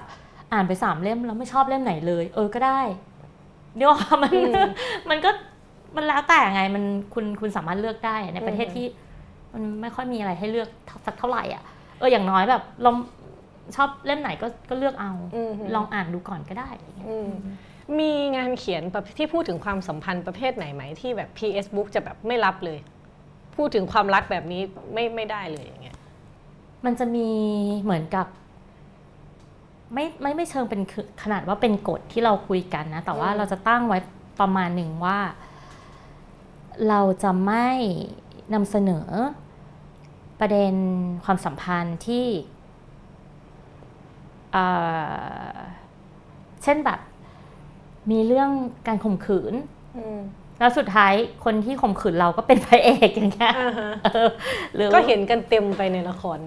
อ่านไปสามเล่มแล้วไม่ชอบเล่มไหนเลย เออก็ได้เดี๋ยวามันมันก็มันแล้วแต่ไงมันคุณคุณสามารถเลือกได้อะในประเทศที่ มันไม่ค่อยมีอะไรให้เลือกสักเท่าไหร่อะเอออย่างน้อยแบบเราชอบเล่มไหนก็ก็เลือกเอาอืมลองอ่านดูก่อนก็ได้อะไรเงี้ยอืมมีงานเขียนแบบที่พูดถึงความสัมพันธ์ประเภทไหนไหมที่แบบ PS Book จะแบบไม่รับเลย พูดถึงความรักแบบนี้ไม่ไม่ได้เลยอย่างเงี้ยมันจะมีเหมือนกับ ไม่ไม่ไม่เชิงเป็นคือขนาดว่าเป็นกฎที่เราคุยกันนะ แต่ว่าอืมเราจะตั้งไว้ประมาณหนึ่งว่า เราจะไม่ นำเสนอประเด็นความสัมพันธ์ที่เอ่อเช่นแบบ มีเรื่องการข่มขืนอืมแล้วสุดท้ายคนที่ข่มขืนเราก็เป็นพระเอกอย่างเงี้ยอ่าฮะเออหรือก็เห็นกันเต็มไปในละคร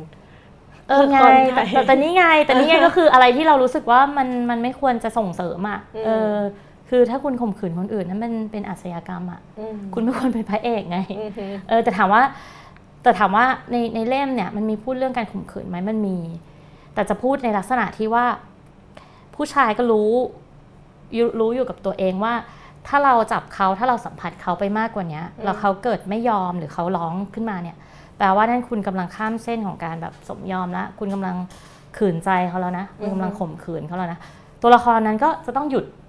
เออไงละครไทแต่ยแต่แต่นี่ไง แต่นี่ไงก็คืออะไรที่เรารู้สึกว่ามันมันไม่ควรจะส่งเสริมอะอืมเออ คือถ้าคุณข่มขืนคนอื่นนั้นมันเป็นอาชญากรรมอะอืมคุณไม่ควรเป็นพระเอกไงอือฮึเออแต่ถามว่าแต่ถามว่าในในเล่มเนี่ยมันมีพูดเรื่องการข่มขืนไหมมันมี แต่จะพูดในลักษณะที่ว่า ผู้ชายก็รู้อยู่รู้อยู่กับตัวเองว่า ถ้าเราจับเขาถ้าเราสัมผัสเขาไปมากกว่าเนี้ยแล้วเขาเกิดไม่ยอมหรือเขาร้องขึ้นมาเนี่ย แปลว่านั่นคุณกำลังข้ามเส้นของการแบบสมยอมแล้วคุณกำลังขืนใจเขาแล้วนะคุณกำลังข่มขืนเขาแล้วนะตัวละครนั้นก็จะต้องหยุดอืม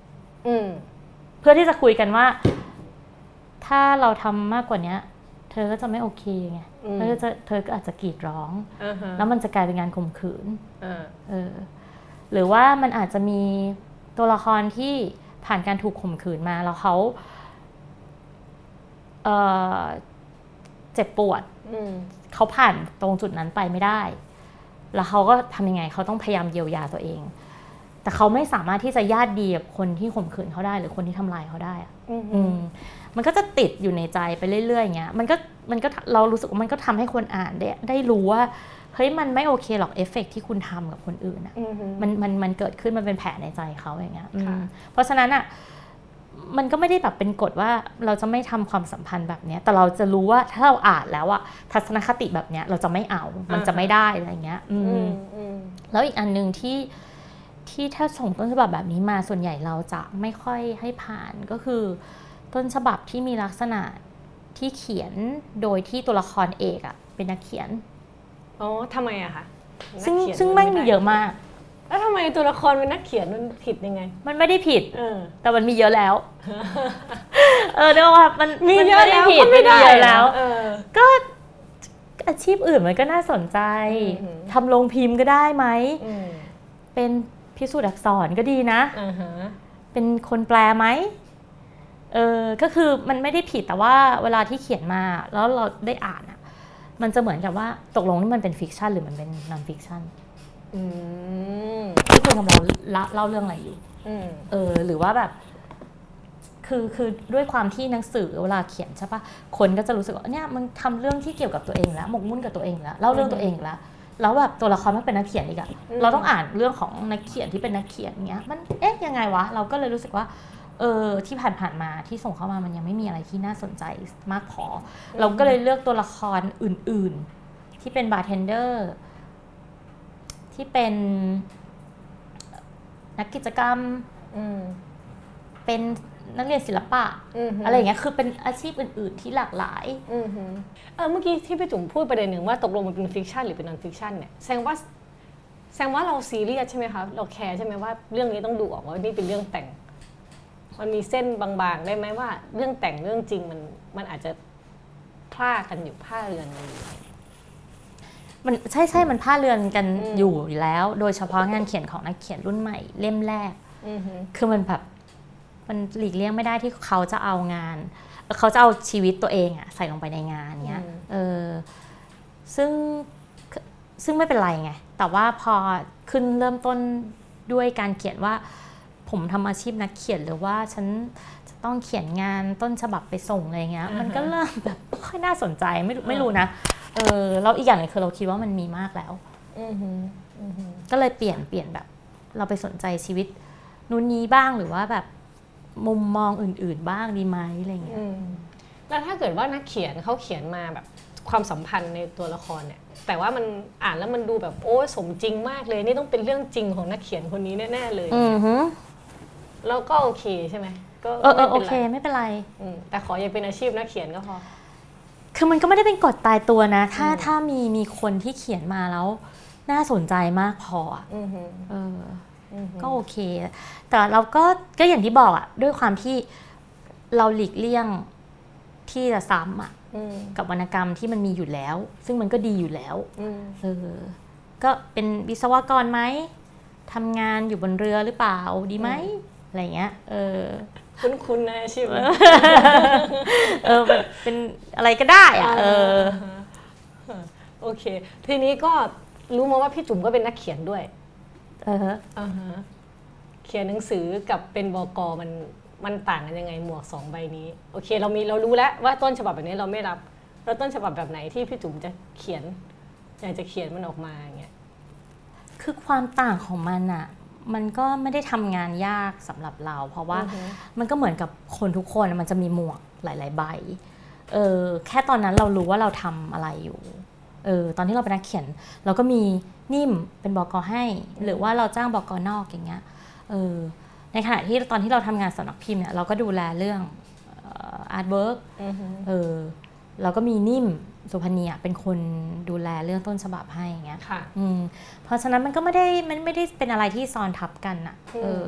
เพื่อที่จะคุยกันว่า ถ้าเราทำมากกว่าเนี้ยเธอก็จะไม่โอเคไงอืมเธอก็จะเธอก็อาจจะกรีดร้องอ่าฮะแล้วมันจะกลายเป็นงานข่มขืนอ่าเออหรือว่ามันอาจจะมีตัวละครที่ผ่านการถูกข่มขืนมาแล้วเขาเอ่อเจ็บปวดอืมเขาผ่านตรงจุดนั้นไปไม่ได้ แล้วเขาก็ทำยังไงเขาต้องพยายามเยียวยาตัวเอง แต่เขาไม่สามารถที่จะญาติดีกับคนที่ข่มขืนเขาได้ หรือคนที่ทำลายเขาได้อะอืมอืมมันก็จะติดอยู่ในใจไปเรื่อยๆอย่างเงี้ยมันก็มันก็เรารู้สึกว่ามันก็ทำให้คนอ่านได้ได้รู้ว่าเฮ้ยมันไม่โอเคหรอกเอฟเฟกต์ที่คุณทำกับคนอื่นอะอืมมันมันมันเกิดขึ้นมันเป็นแผลในใจเขาอย่างเงี้ยอืมค่ะเพราะฉะนั้นอะมันก็ไม่ได้แบบเป็นกฎว่าเราจะไม่ทำความสัมพันธ์แบบเนี้ยแต่เราจะรู้ว่าถ้าเราอ่านแล้วอะทัศนคติแบบเนี้ยเราจะไม่เอา มันจะไม่ได้อะไรเงี้ยอือืมมอืมแล้วอีกอันหนึ่งที่ ที่ถ้าส่งต้นฉบับแบบนี้มาส่วนใหญ่เราจะไม่ค่อยให้ผ่านก็คือ ต้นฉบับที่มีลักษณะที่เขียนโดยที่ตัวละครเอกอะเป็นนักเขียนอ๋อทำไมอะคะซึ่งนักเขียนซึ่งไม่มีเยอะมาก แล้วทำไมตัวละครเป็นนักเขียนมันผิดยังไง มันไม่ได้ผิดเออแต่มันมีเยอะแล้ว เออเดี๋ยวว่ามันมีนเยอะแล้วผิดก็ไม่ได้นเยอะแล้วเออก็อาชีพอื่นมันก็น่าสนใจอือหือทำโรงพิมพ์ก็ได้ไหมอืมเป็น พิสูจน์อักษรก็ดีนะอ่าฮะเป็นคนแปลไหมเออก็คือมันไม่ได้ผิดแต่ว่าเวลาที่เขียนมาแล้วเราได้อ่านอะ มันจะเหมือนกับว่าตกลงนี่มันเป็น fiction หรือมันเป็น non-fiction อืมที่คุณกำลังเล่าเล่าเรื่องอะไรอยู่อืมเออ หรือว่าแบบ คือคือด้วยความที่หนังสือเวลาเขียนใช่ปะคนก็จะรู้สึกว่าเนี่ยมันทำเรื่องที่เกี่ยวกับตัวเองแล้วหมกมุ่นกับตัวเองแล้วเล่าเรื่องตัวเองแล้ว แล้วแบบตัวละครมันเป็นนักเขียนอีกอะเราต้องอ่านเรื่องของนักเขียนที่เป็นนักเขียนเงี้ย มันเอ๊ะยังไงวะ เราก็เลยรู้สึกว่า เออที่ผ่านๆมาที่ส่งเข้ามามันยังไม่มีอะไรที่น่าสนใจมากพอ เราก็เลยเลือกตัวละครอื่น ๆ ที่เป็นบาร์เทนเดอร์ที่เป็นนักกิจกรรมอืมเป็น นักเรียนศิลปะอืมอะไรอย่างเงี้ยคือเป็นอาชีพอื่น ๆ ที่หลากหลายอืมฮึเออเมื่อกี้ที่พี่จุ๋มพูดประเด็นหนึ่งว่าตกลงมันเป็น fiction หรือเป็น non-fiction เนี่ยแสดงว่าแสดงว่าเราซีเรียสใช่ไหมคะเราแคร์ใช่ไหมว่าเรื่องนี้ต้องดูออกว่านี่เป็นเรื่องแต่ง มันมีเส้นบางๆ ได้ไหมว่า เรื่องแต่งเรื่องจริงมันมันอาจจะพลาดกันอยู่พลาดเรือนกันอยู่มันใช่ใช่มันผ้าเรือนกันอืมอยู่แล้ว โดยเฉพาะงานเขียนของนักเขียนรุ่นใหม่ เล่มแรกอือฮึคือมันแบบ มันหลีกเลี่ยงไม่ได้ที่เขาจะเอางาน เขาจะเอาชีวิตตัวเองอะใส่ลงไปในงานเนี้ยเออซึ่งซึ่งไม่เป็นไรไง แต่ว่าพอขึ้นเริ่มต้นด้วยการเขียนว่า ผมทำอาชีพนักเขียนหรือว่าฉันจะต้องเขียนงานต้นฉบับไปส่งอะไรเงี้ย มันก็เริ่มแบบไม่ค่อยน่าสนใจไม่รู้ไม่รู้นะเออแล้วอีกอย่างหนึงคือเราคิดว่ามันมีมากแล้วอือฮึอือฮึก็เลยเปลี่ยนเปลี่ยนแบบ เราไปสนใจชีวิตนู้นนี้บ้างหรือว่าแบบ มุมมองอื่น ๆ บ้างดีไหมอะไรเงี้ยอืมแล้วถ้าเกิดว่านักเขียนเขาเขียนมาแบบความสัมพันธ์ในตัวละครเนี่ย แต่ว่ามันอ่านแล้วมันดูแบบโอ้ยสมจริงมากเลย นี่ต้องเป็นเรื่องจริงของนักเขียนคนนี้แน่ๆเลยอือฮึแล้วก็โอเคใช่ไหมก็เออเออโอไม่เคเป็นไรไม่เป็นไรอืมแต่ขออย่าเป็นอาชีพนักเขียนก็พอคือมันก็ไม่ได้เป็นกฎตายตัวนะ ถ้าอืมถ้ามีมีคนที่เขียนมาแล้ว น่าสนใจมากพออะ อือฮึเอออือฮึก็โอเค แต่เราก็ก็อย่างที่บอกอะด้วยความที่เราหลีกเลี่ยงที่จะซ้ำอะอืมกับวรรณกรรมที่มันมีอยู่แล้ว ซึ่งมันก็ดีอยู่แล้วอืมเออก็เป็นวิศวกรไหมทำงานอยู่บนเรือหรือเปล่าดีไหมอะไรเงี้ย เออ คุ้นๆนะอาชีพนี้เออแบบเป็นอะไรก็ได้อะเออ โอเค ทีนี้ก็รู้มาว่าพี่จุ๋มก็เป็นนักเขียนด้วย เอออ่าฮะเขียนหนังสือกับเป็นบกมันมันต่างกันยังไงหมวกสองใบนี้ โอเค เรามีเรารู้แล้วว่าต้นฉบับแบบนี้เราไม่รับแล้วต้นฉบับแบบไหนที่พี่จุ๋มจะเขียนอยากจะเขียนมันออกมาอย่างเงี้ยคือความต่างของมันอะมันก็ไม่ได้ทำงานยากสำหรับเรา เพราะว่าอือฮึมันก็เหมือนกับคนทุกคนอะมันจะมีหมวกหลาย ๆ ใบเออแค่ตอนนั้นเรารู้ว่าเราทำอะไรอยู่ เออตอนที่เราเป็นนักเขียน เราก็มีนิ่มเป็นบกให้ หรือว่าเราจ้างบกนอกอย่างเงี้ยเออในขณะที่ตอนที่เราทำงานสำนักพิมพ์เนี่ยเราก็ดูแลเรื่อง artwork อือฮึเออเราก็มีนิ่มสุพรรณีอะเป็นคนดูแลเรื่องต้นฉบับให้อย่างเงี้ยค่ะอืมเพราะฉะนั้นมันก็ไม่ได้มันไม่ได้เป็นอะไรที่ซ้อนทับกันอะอืมเออ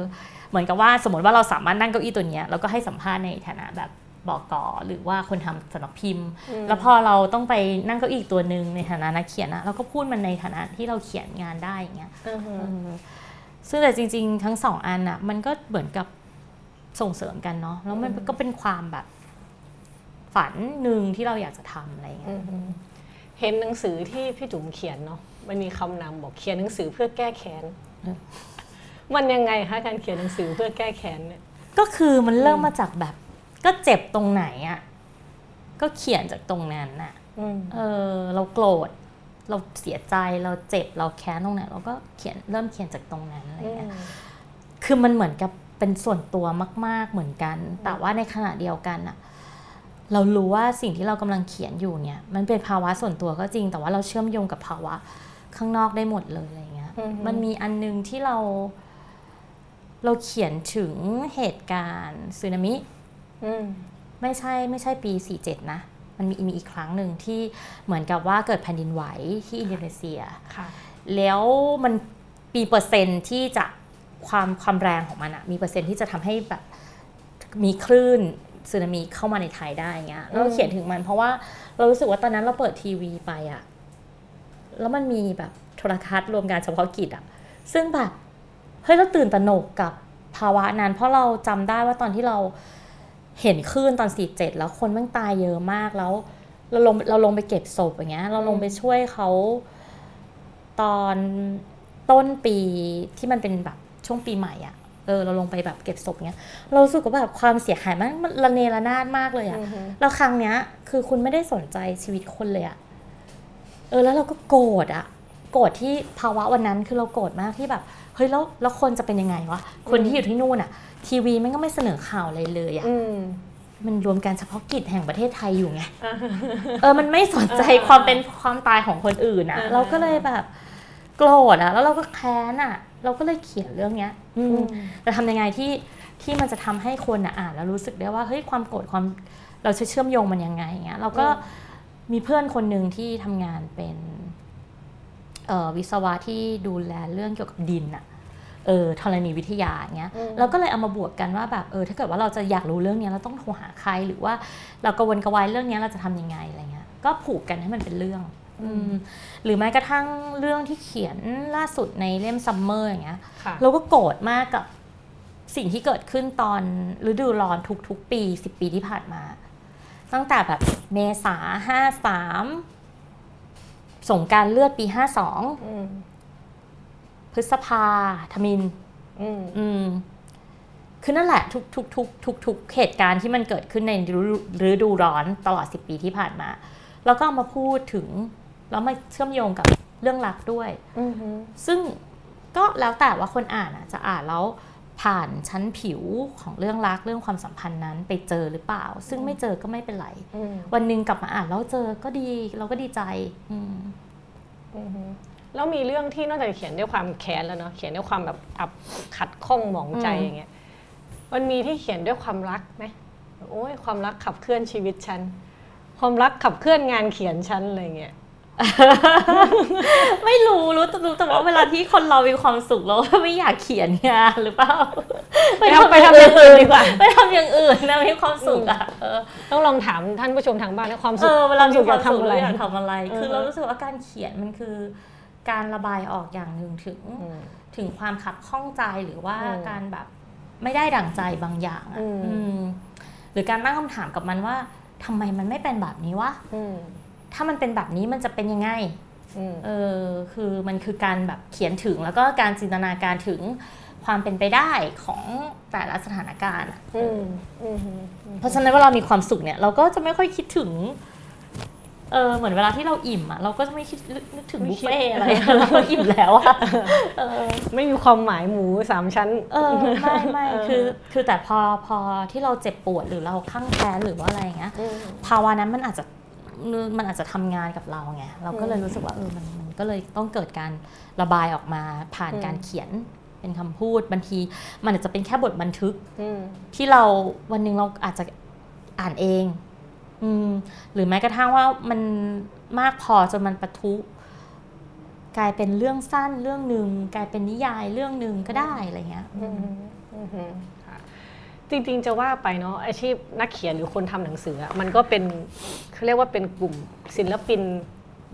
เหมือนกับว่าสมมติว่าเราสามารถนั่งเก้าอี้ตัวเนี้ยเราก็ให้สัมภาษณ์ในฐานะแบบ บอกกอหรือว่าคนทำสำนักพิมพ์มแล้วพอเราต้องไปนั่งเก้าอี้อีกตัวหนึ่งในฐานะนักเขียนอะเราก็พูดมันในฐานะที่เราเขียนงานได้อย่างเงี้ยอือฮึเออซึ่งแต่จริง ๆ ทั้งสองอันอะมันก็เหมือนกับส่งเสริมกันเนาะแล้วมันก็เป็นความแบบฝันหนึ่งที่เราอยากจะทำอะไรอย่างเงี้ยอือฮึเห็นหนังสือที่พี่จุ๋มเขียนเนาะมันมีคำนำบอกเขียนหนังสือเพื่อแก้แค้นเออมันยังไงคะการเขียนหนังสือเพื่อแก้แค้นเนี่ยก็คือมันเริ่มมาจากแบบ ก็เจ็บตรงไหนอะก็เขียนจากตรงนั้นน่ะอืมเออ เราโกรธเราเสียใจเราเจ็บเราแค้นตรงไหนเราก็เขียนเริ่มเขียนจากตรงนั้นอะไรอืเงี้ยมคือมันเหมือนกับเป็นส่วนตัวมาก ๆเหมือนกัน แต่ว่าในขณะเดียวกันอะเรารู้ว่าสิ่งที่เรากำลังเขียนอยู่เนี่ย มันเป็นภาวะส่วนตัวก็จริง แต่ว่าเราเชื่อมโยงกับภาวะข้างนอกได้หมดเลยอะไรเงี้ยอือฮึมันมีอันนึงที่เรา เราเขียนถึงเหตุการณ์สึนามิอืม ไม่ใช่ไม่ใช่ปี 47 นะ มันมีมีอีกครั้งหนึ่งที่เหมือนกับว่าเกิดแผ่นดินไหวที่อินโดนีเซียค่ะแล้วมันมีเปอร์เซ็นต์ที่จะความความแรงของมันอะมีเปอร์เซ็นต์ที่จะทำให้แบบมีคลื่นสึนามิเข้ามาในไทยได้เงี้ยอืมเราเขียนถึงมันเพราะว่าเรารู้สึกว่าตอนนั้นเราเปิดทีวีไปอะแล้วมันมีแบบโทรทัศน์รวมการเฉพาะกิจอะซึ่งแบบเฮ้ยเราตื่นตระหนกกับภาวะนั้น เพราะเราจำได้ว่าตอนที่เรา เห็นคลื่นตอน47แล้วคนแมันตายเยอะมากแล้ว เราลงเราลงไปเก็บศพอย่างเงี้ย เราลงไปช่วยเขาตอนต้นปีที่มันเป็นแบบช่วงปีใหม่อะ่ะเออเราลงไปแบบเก็บศพเงี้ย เรารู้สึกว่าแบบความเสียหายมันมันระเนระนาดมากเลยอะ่ะอือฮึแล้วครั้งเนี้ย คือคุณไม่ได้สนใจชีวิตคนเลยอะ่ะเออแล้วเราก็โกรธอะ่ะโกรธที่ภาวะวันนั้นคือเราโกรธมากที่แบบเฮ้ยแล้วแล้วคนจะเป็นยังไงวะคนที่อยู่ที่นู่นอะ่ะ ทีวีมันก็ไม่เสนอข่าวอะไรเลยอะ่ะอืมมันรวมการเฉพาะกิจแห่งประเทศไทยอยู่ไงเออมันไม่สนใจความเป็นความตายของคนอื่นอะอ่าเราก็เลยแบบโกรธอะ แล้วเราก็แค้นอะ เราก็เลยเขียนเรื่องเนี้ยอืมอืมแต่ทำยังไงที่ที่มันจะทำให้คนอะอ่านแล้วรู้สึกได้ว่าเฮ้ยความโกรธความเราจะเชื่อมโยงมันยังไงเงี้ยเราก็มีเพื่อนคนหนึ่งที่ทำงานเป็นเอ่อวิศวะที่ดูแลเรื่องเกี่ยวกับดินอะ เออธรณีวิทยาอย่างเงี้ยอืมเราก็เลยเอามาบวกกันว่าแบบเออถ้าเกิดว่าเราจะอยากรู้เรื่องเนี้ยเราต้องโทรหาใครหรือว่าเรากระวนกระวายเรื่องเนี้ยเราจะทำยังไงอะไรเงี้ยก็ผูกกันให้มันเป็นเรื่องอืมหรือแม้กระทั่งเรื่องที่เขียนล่าสุดในเล่มซัมเมอร์อย่างเงี้ยค่ะเราก็โกรธมากกับสิ่งที่เกิดขึ้นตอนฤดูร้อนทุกๆ ปีสิบปีที่ผ่านมา ตั้งแต่แบบเมษาห้าสามสงกรารเลือดปีห้าสองอืม พฤษภาธมินอืมอืมคือนั่นแหละทุกทุกทุกทุกทุกเหตุการณ์ที่มันเกิดขึ้นในฤดูฤดูร้อนตลอดสิบปีที่ผ่านมา แล้วก็เอามาพูดถึง แล้วมาเชื่อมโยงกับเรื่องรักด้วยอืมซึ่งก็แล้วแต่ว่าคนอ่านอะจะอ่านแล้วผ่านชั้นผิวของเรื่องรักเรื่องความสัมพันธ์นั้นไปเจอหรือเปล่า ซึ่งไม่เจอก็ไม่เป็นไรอืมวันหนึ่งกลับมาอ่านแล้วเจอก็ดี เราก็ดีใจ อืมอืม แล้วมีเรื่องที่นอกจากเขียนด้วยความแค้นแล้วเนาะเขียนด้วยความแบบอับขัดข้องหมองใจอืมอย่างเงี้ยมันมีที่เขียนด้วยความรักไหมโอ้ยความรักขับเคลื่อนชีวิตฉันความรักขับเคลื่อนงานเขียนฉันอะไรเงี้ยไม่รู้รู้แต่รู้แต่ว่าเวลาที่คนเรามีความสุขเราก็ไม่อยากเขียนงานหรือเปล่าไปทำไปทำอย่างอื่นดีกว่าไปทำอย่างอื่นนะมีความสุขอะเออต้องลองถามท่านผู้ชมทางบ้านนะความเอสุขอเวลามีสุขความทำสุขอะไรเราอยากทำอะไรเออคือเรารู้สึกว่าการเขียนมันคือ การระบายออกอย่างหนึ่งถึงอืมถึงความขับข้องใจหรือว่าอืมการแบบไม่ได้ดั่งใจบางอย่างอะอืมอืมหรือการตั้งคำถามกับมันว่าทำไมมันไม่เป็นแบบนี้วะอืมถ้ามันเป็นแบบนี้มันจะเป็นยังไงอืมเออคือมันคือการแบบเขียนถึงแล้วก็การจินตนาการถึงความเป็นไปได้ของแต่ละสถานการณ์อะอืมอืมเพราะฉะนั้นเวลามีความสุขเนี่ย เราก็จะไม่ค่อยคิดถึง เออเหมือนเวลาที่เราอิ่มอะเราก็จะไม่คิดนึกถึงบุฟเฟ่ต์อะไรอะเราอิ่มแล้วอะเออไม่มีความหมายหมูสามชั้น เออไม่ไม่เออคือคือแต่พอพอที่เราเจ็บปวดหรือเราข้างแค้นหรือว่าอะไรอย่างเงี้ยอืมภาวะนั้นมันอาจจะมันอาจจะทำงานกับเราไงเราก็เลยอืมรู้สึกว่าเออมันมันก็เลยต้องเกิดการระบายออกมาผ่านอืมการเขียนเป็นคำพูดบางทีมันอาจจะเป็นแค่บทบันทึกอืมที่เราวันหนึ่งเราอาจจะอ่านเอง อืมหรือแม้กระทั่งว่ามันมากพอจนมันปะทุ กลายเป็นเรื่องสั้นเรื่องหนึ่งกลายเป็นนิยายเรื่องหนึ่งก็ได้อะไรเงี้ยอืมอืมอืมค่ะจริงๆจะว่าไปเนาะอาชีพนักเขียนหรือคนทำหนังสืออะมันก็เป็นเขาเรียกว่าเป็นกลุ่มศิลปิน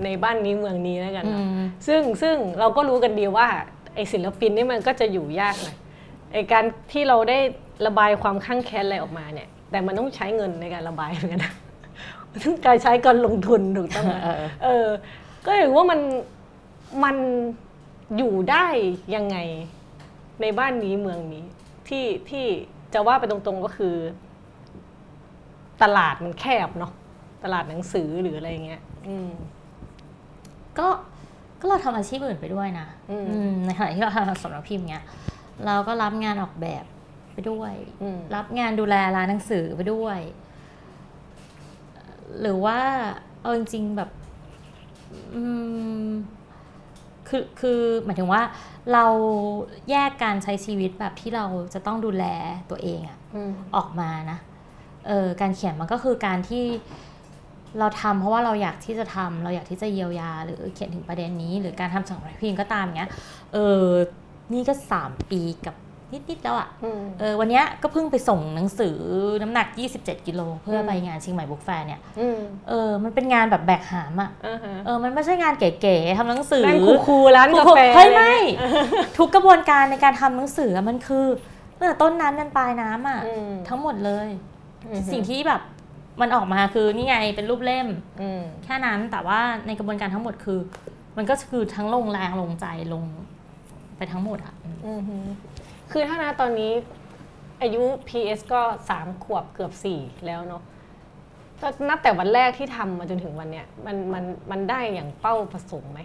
ในบ้านนี้เมืองนี้แล้วกันอืเนอะมซึ่งซึ่งเราก็รู้กันดีว่าไอ้ศิลปินนี่มันก็จะอยู่ยากหน่อยไอ้การที่เราได้ระบายความข้างแค้นอะไรออกมาเนี่ย แต่มันต้องใช้เงินในการระบายเหมือนกันนะมันต้อง การใช้การลงทุนถูกต้องไหมเออเออ ก็ถือว่ามันมันอยู่ได้ยังไงในบ้านนี้เมืองนี้ ที่ที่จะว่าไปตรงๆก็คือ ตลาดมันแคบเนาะตลาดหนังสือหรืออะไรเงี้ยอืมก็ก็เราทำอาชีพอื่นไปด้วยนะอืมอืมในขณะที่เราทำสำนักพิมพ์เนี้ย เราก็รับงานออกแบบไปด้วยอืมรับงานดูแลร้านหนังสือไปด้วย หรือว่าเอาจริงๆแบบอืมคือคือหมายถึงว่าเราแยกการใช้ชีวิตแบบที่เราจะต้องดูแลตัวเองอะอืมออกมานะเออการเขียนมันก็คือการที่เราทำเพราะว่าเราอยากที่จะทำเราอยากที่จะเยียวยา หรือเขียนถึงประเด็นนี้ หรือการทำสำหรับพิมพ์ก็ตามเงี้ยเออนี่ก็สามปีกับ นิดๆแล้วอะอืมเออวันเนี้ยก็เพิ่งไปส่งหนังสือน้ำหนัก 27 กิโลเพื่อไปงานเชียงใหม่ Book Fair เนี่ยอืมเออมันเป็นงานแบบแบกหามอะอ่าฮะเออมันไม่ใช่งานเก๋ๆทำหนังสือนั่ง cool ๆร้านกาแฟเฮ้ยไม่อะไรเงี้ยทุกกระบวนการในการทำหนังสืออะมันคือตั้งแต่ต้นน้ำยันปลายน้ำอะอืมทั้งหมดเลยอืมสิ่งที่แบบมันออกมาคือนี่ไงเป็นรูปเล่มอืมแค่นั้นแต่ว่าในกระบวนการทั้งหมดคือ มันก็คือทั้งลงแรงลงใจลงไปทั้งหมดอะอืมอือฮึ คือถ้านะตอนนี้อายุ PS ก็สามขวบเกือบสี่แล้วเนาะก็นับแต่วันแรกที่ทำมาจนถึงวันเนี้ยมันมันมันได้อย่างเป้าประสงค์ไหม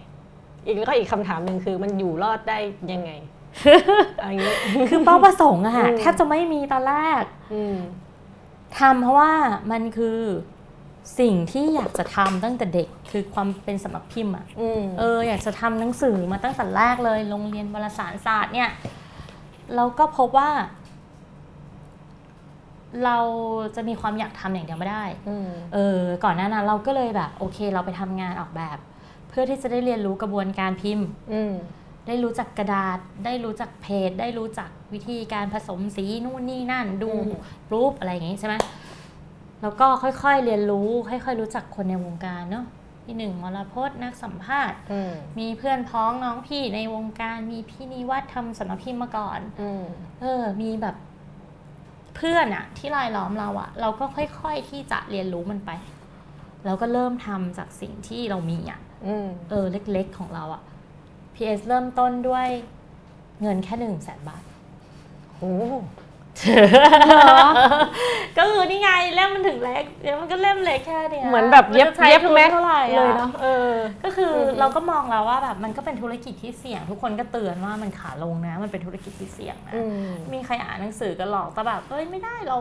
อีกแล้วก็อีกคำถามหนึ่งคือมันอยู่รอดได้ยังไงอะไรอย่างนี้ คือเป้าประสงค์อะอืมแทบจะไม่มีตอนแรกอืมทำเพราะว่ามันคือสิ่งที่อยากจะทำตั้งแต่เด็กคือความเป็นสำนักพิมพ์อะอืมเอออยากจะทำหนังสือมาตั้งแต่แรกเลยโรงเรียนวารสารศาสตร์เนี่ย เราก็พบว่า เราจะมีความอยากทำอย่างเดียวไม่ได้อืมเออ ก่อนหน้านั้นเราก็เลยแบบ โอเค เราไปทำงานออกแบบ เพื่อที่จะได้เรียนรู้กระบวนการพิมพ์ อืมได้รู้จักกระดาษ ได้รู้จักเพจ ได้รู้จักวิธีการผสมสีนู่นนี่นั่น ดูอืมรูปอะไรอย่างงี้ใช่ไหมแล้วก็ค่อยๆเรียนรู้ ค่อยๆรู้จักคนในวงการเนาะ พี่หนึ่งมรพจน์นักสัมภาษณ์อืมมีเพื่อนพ้องน้องพี่ในวงการมีพี่นิวัฒน์ทำสำนักพิมพ์มาก่อนอืมเออ มีแบบเพื่อนอะที่รายล้อมเราอะเราก็ค่อยๆที่จะเรียนรู้มันไปแล้วก็เริ่มทำจากสิ่งที่เรามีอะอืมเออ เล็กๆของเราอะ PS เริ่มต้นด้วยเงินแค่หนึ่งแสนบาทโอ้ ก็คือนี่ไงเล่มมันถึงเล็กเดี๋ยวมันก็เล่มเล็กแค่เนี้ยเหมือนแบบเย็บมันจะใช้เย็บทุนแม็กเท่าไหร่เลยอะเนาะเออก็คือออฮึเราก็มองแล้วว่าแบบมันก็เป็นธุรกิจที่เสี่ยง ทุกคนก็เตือนว่ามันขาลงนะ มันเป็นธุรกิจที่เสี่ยงนะอืมมีใครอ่านหนังสือกันหรอกแต่แบบเอ้ยไม่ได้เรา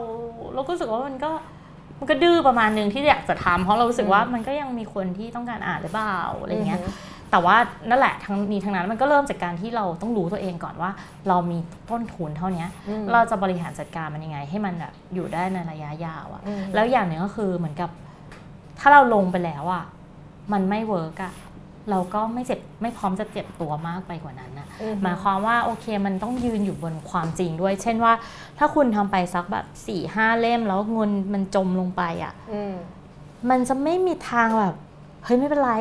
เราก็รู้สึกว่ามันก็มันก็ดื้อประมาณหนึ่งที่อยากจะทำเพราะเรารู้สึกว่าอืมมันก็ยังมีคนที่ต้องการอ่านหรือเปล่าอะไรเงี้ยอือฮึ แต่ว่านั่นแหละทั้งนี้ทั้งนั้นมันก็เริ่มจากการที่เราต้องรู้ตัวเองก่อนว่า เรามีต้นทุนเท่านี้อืมเราจะบริหารจัดการมันยังไง ให้มันแบบอยู่ได้ในระยะยาวอะอืมแล้วอย่างหนึ่งก็คือเหมือนกับ ถ้าเราลงไปแล้วอะมันไม่ work อะเราก็ไม่เจ็บไม่พร้อมจะเจ็บตัวมากไปกว่านั้นนะอืมหมายความว่าโอเคมันต้องยืนอยู่บนความจริงด้วย เช่นว่า ถ้าคุณทำไปสักแบบสี่ห้าเล่มแล้วเงินมันจมลงไปอะ่ะอืมมันจะไม่มีทางแบบเฮ้ยไม่เป็นไร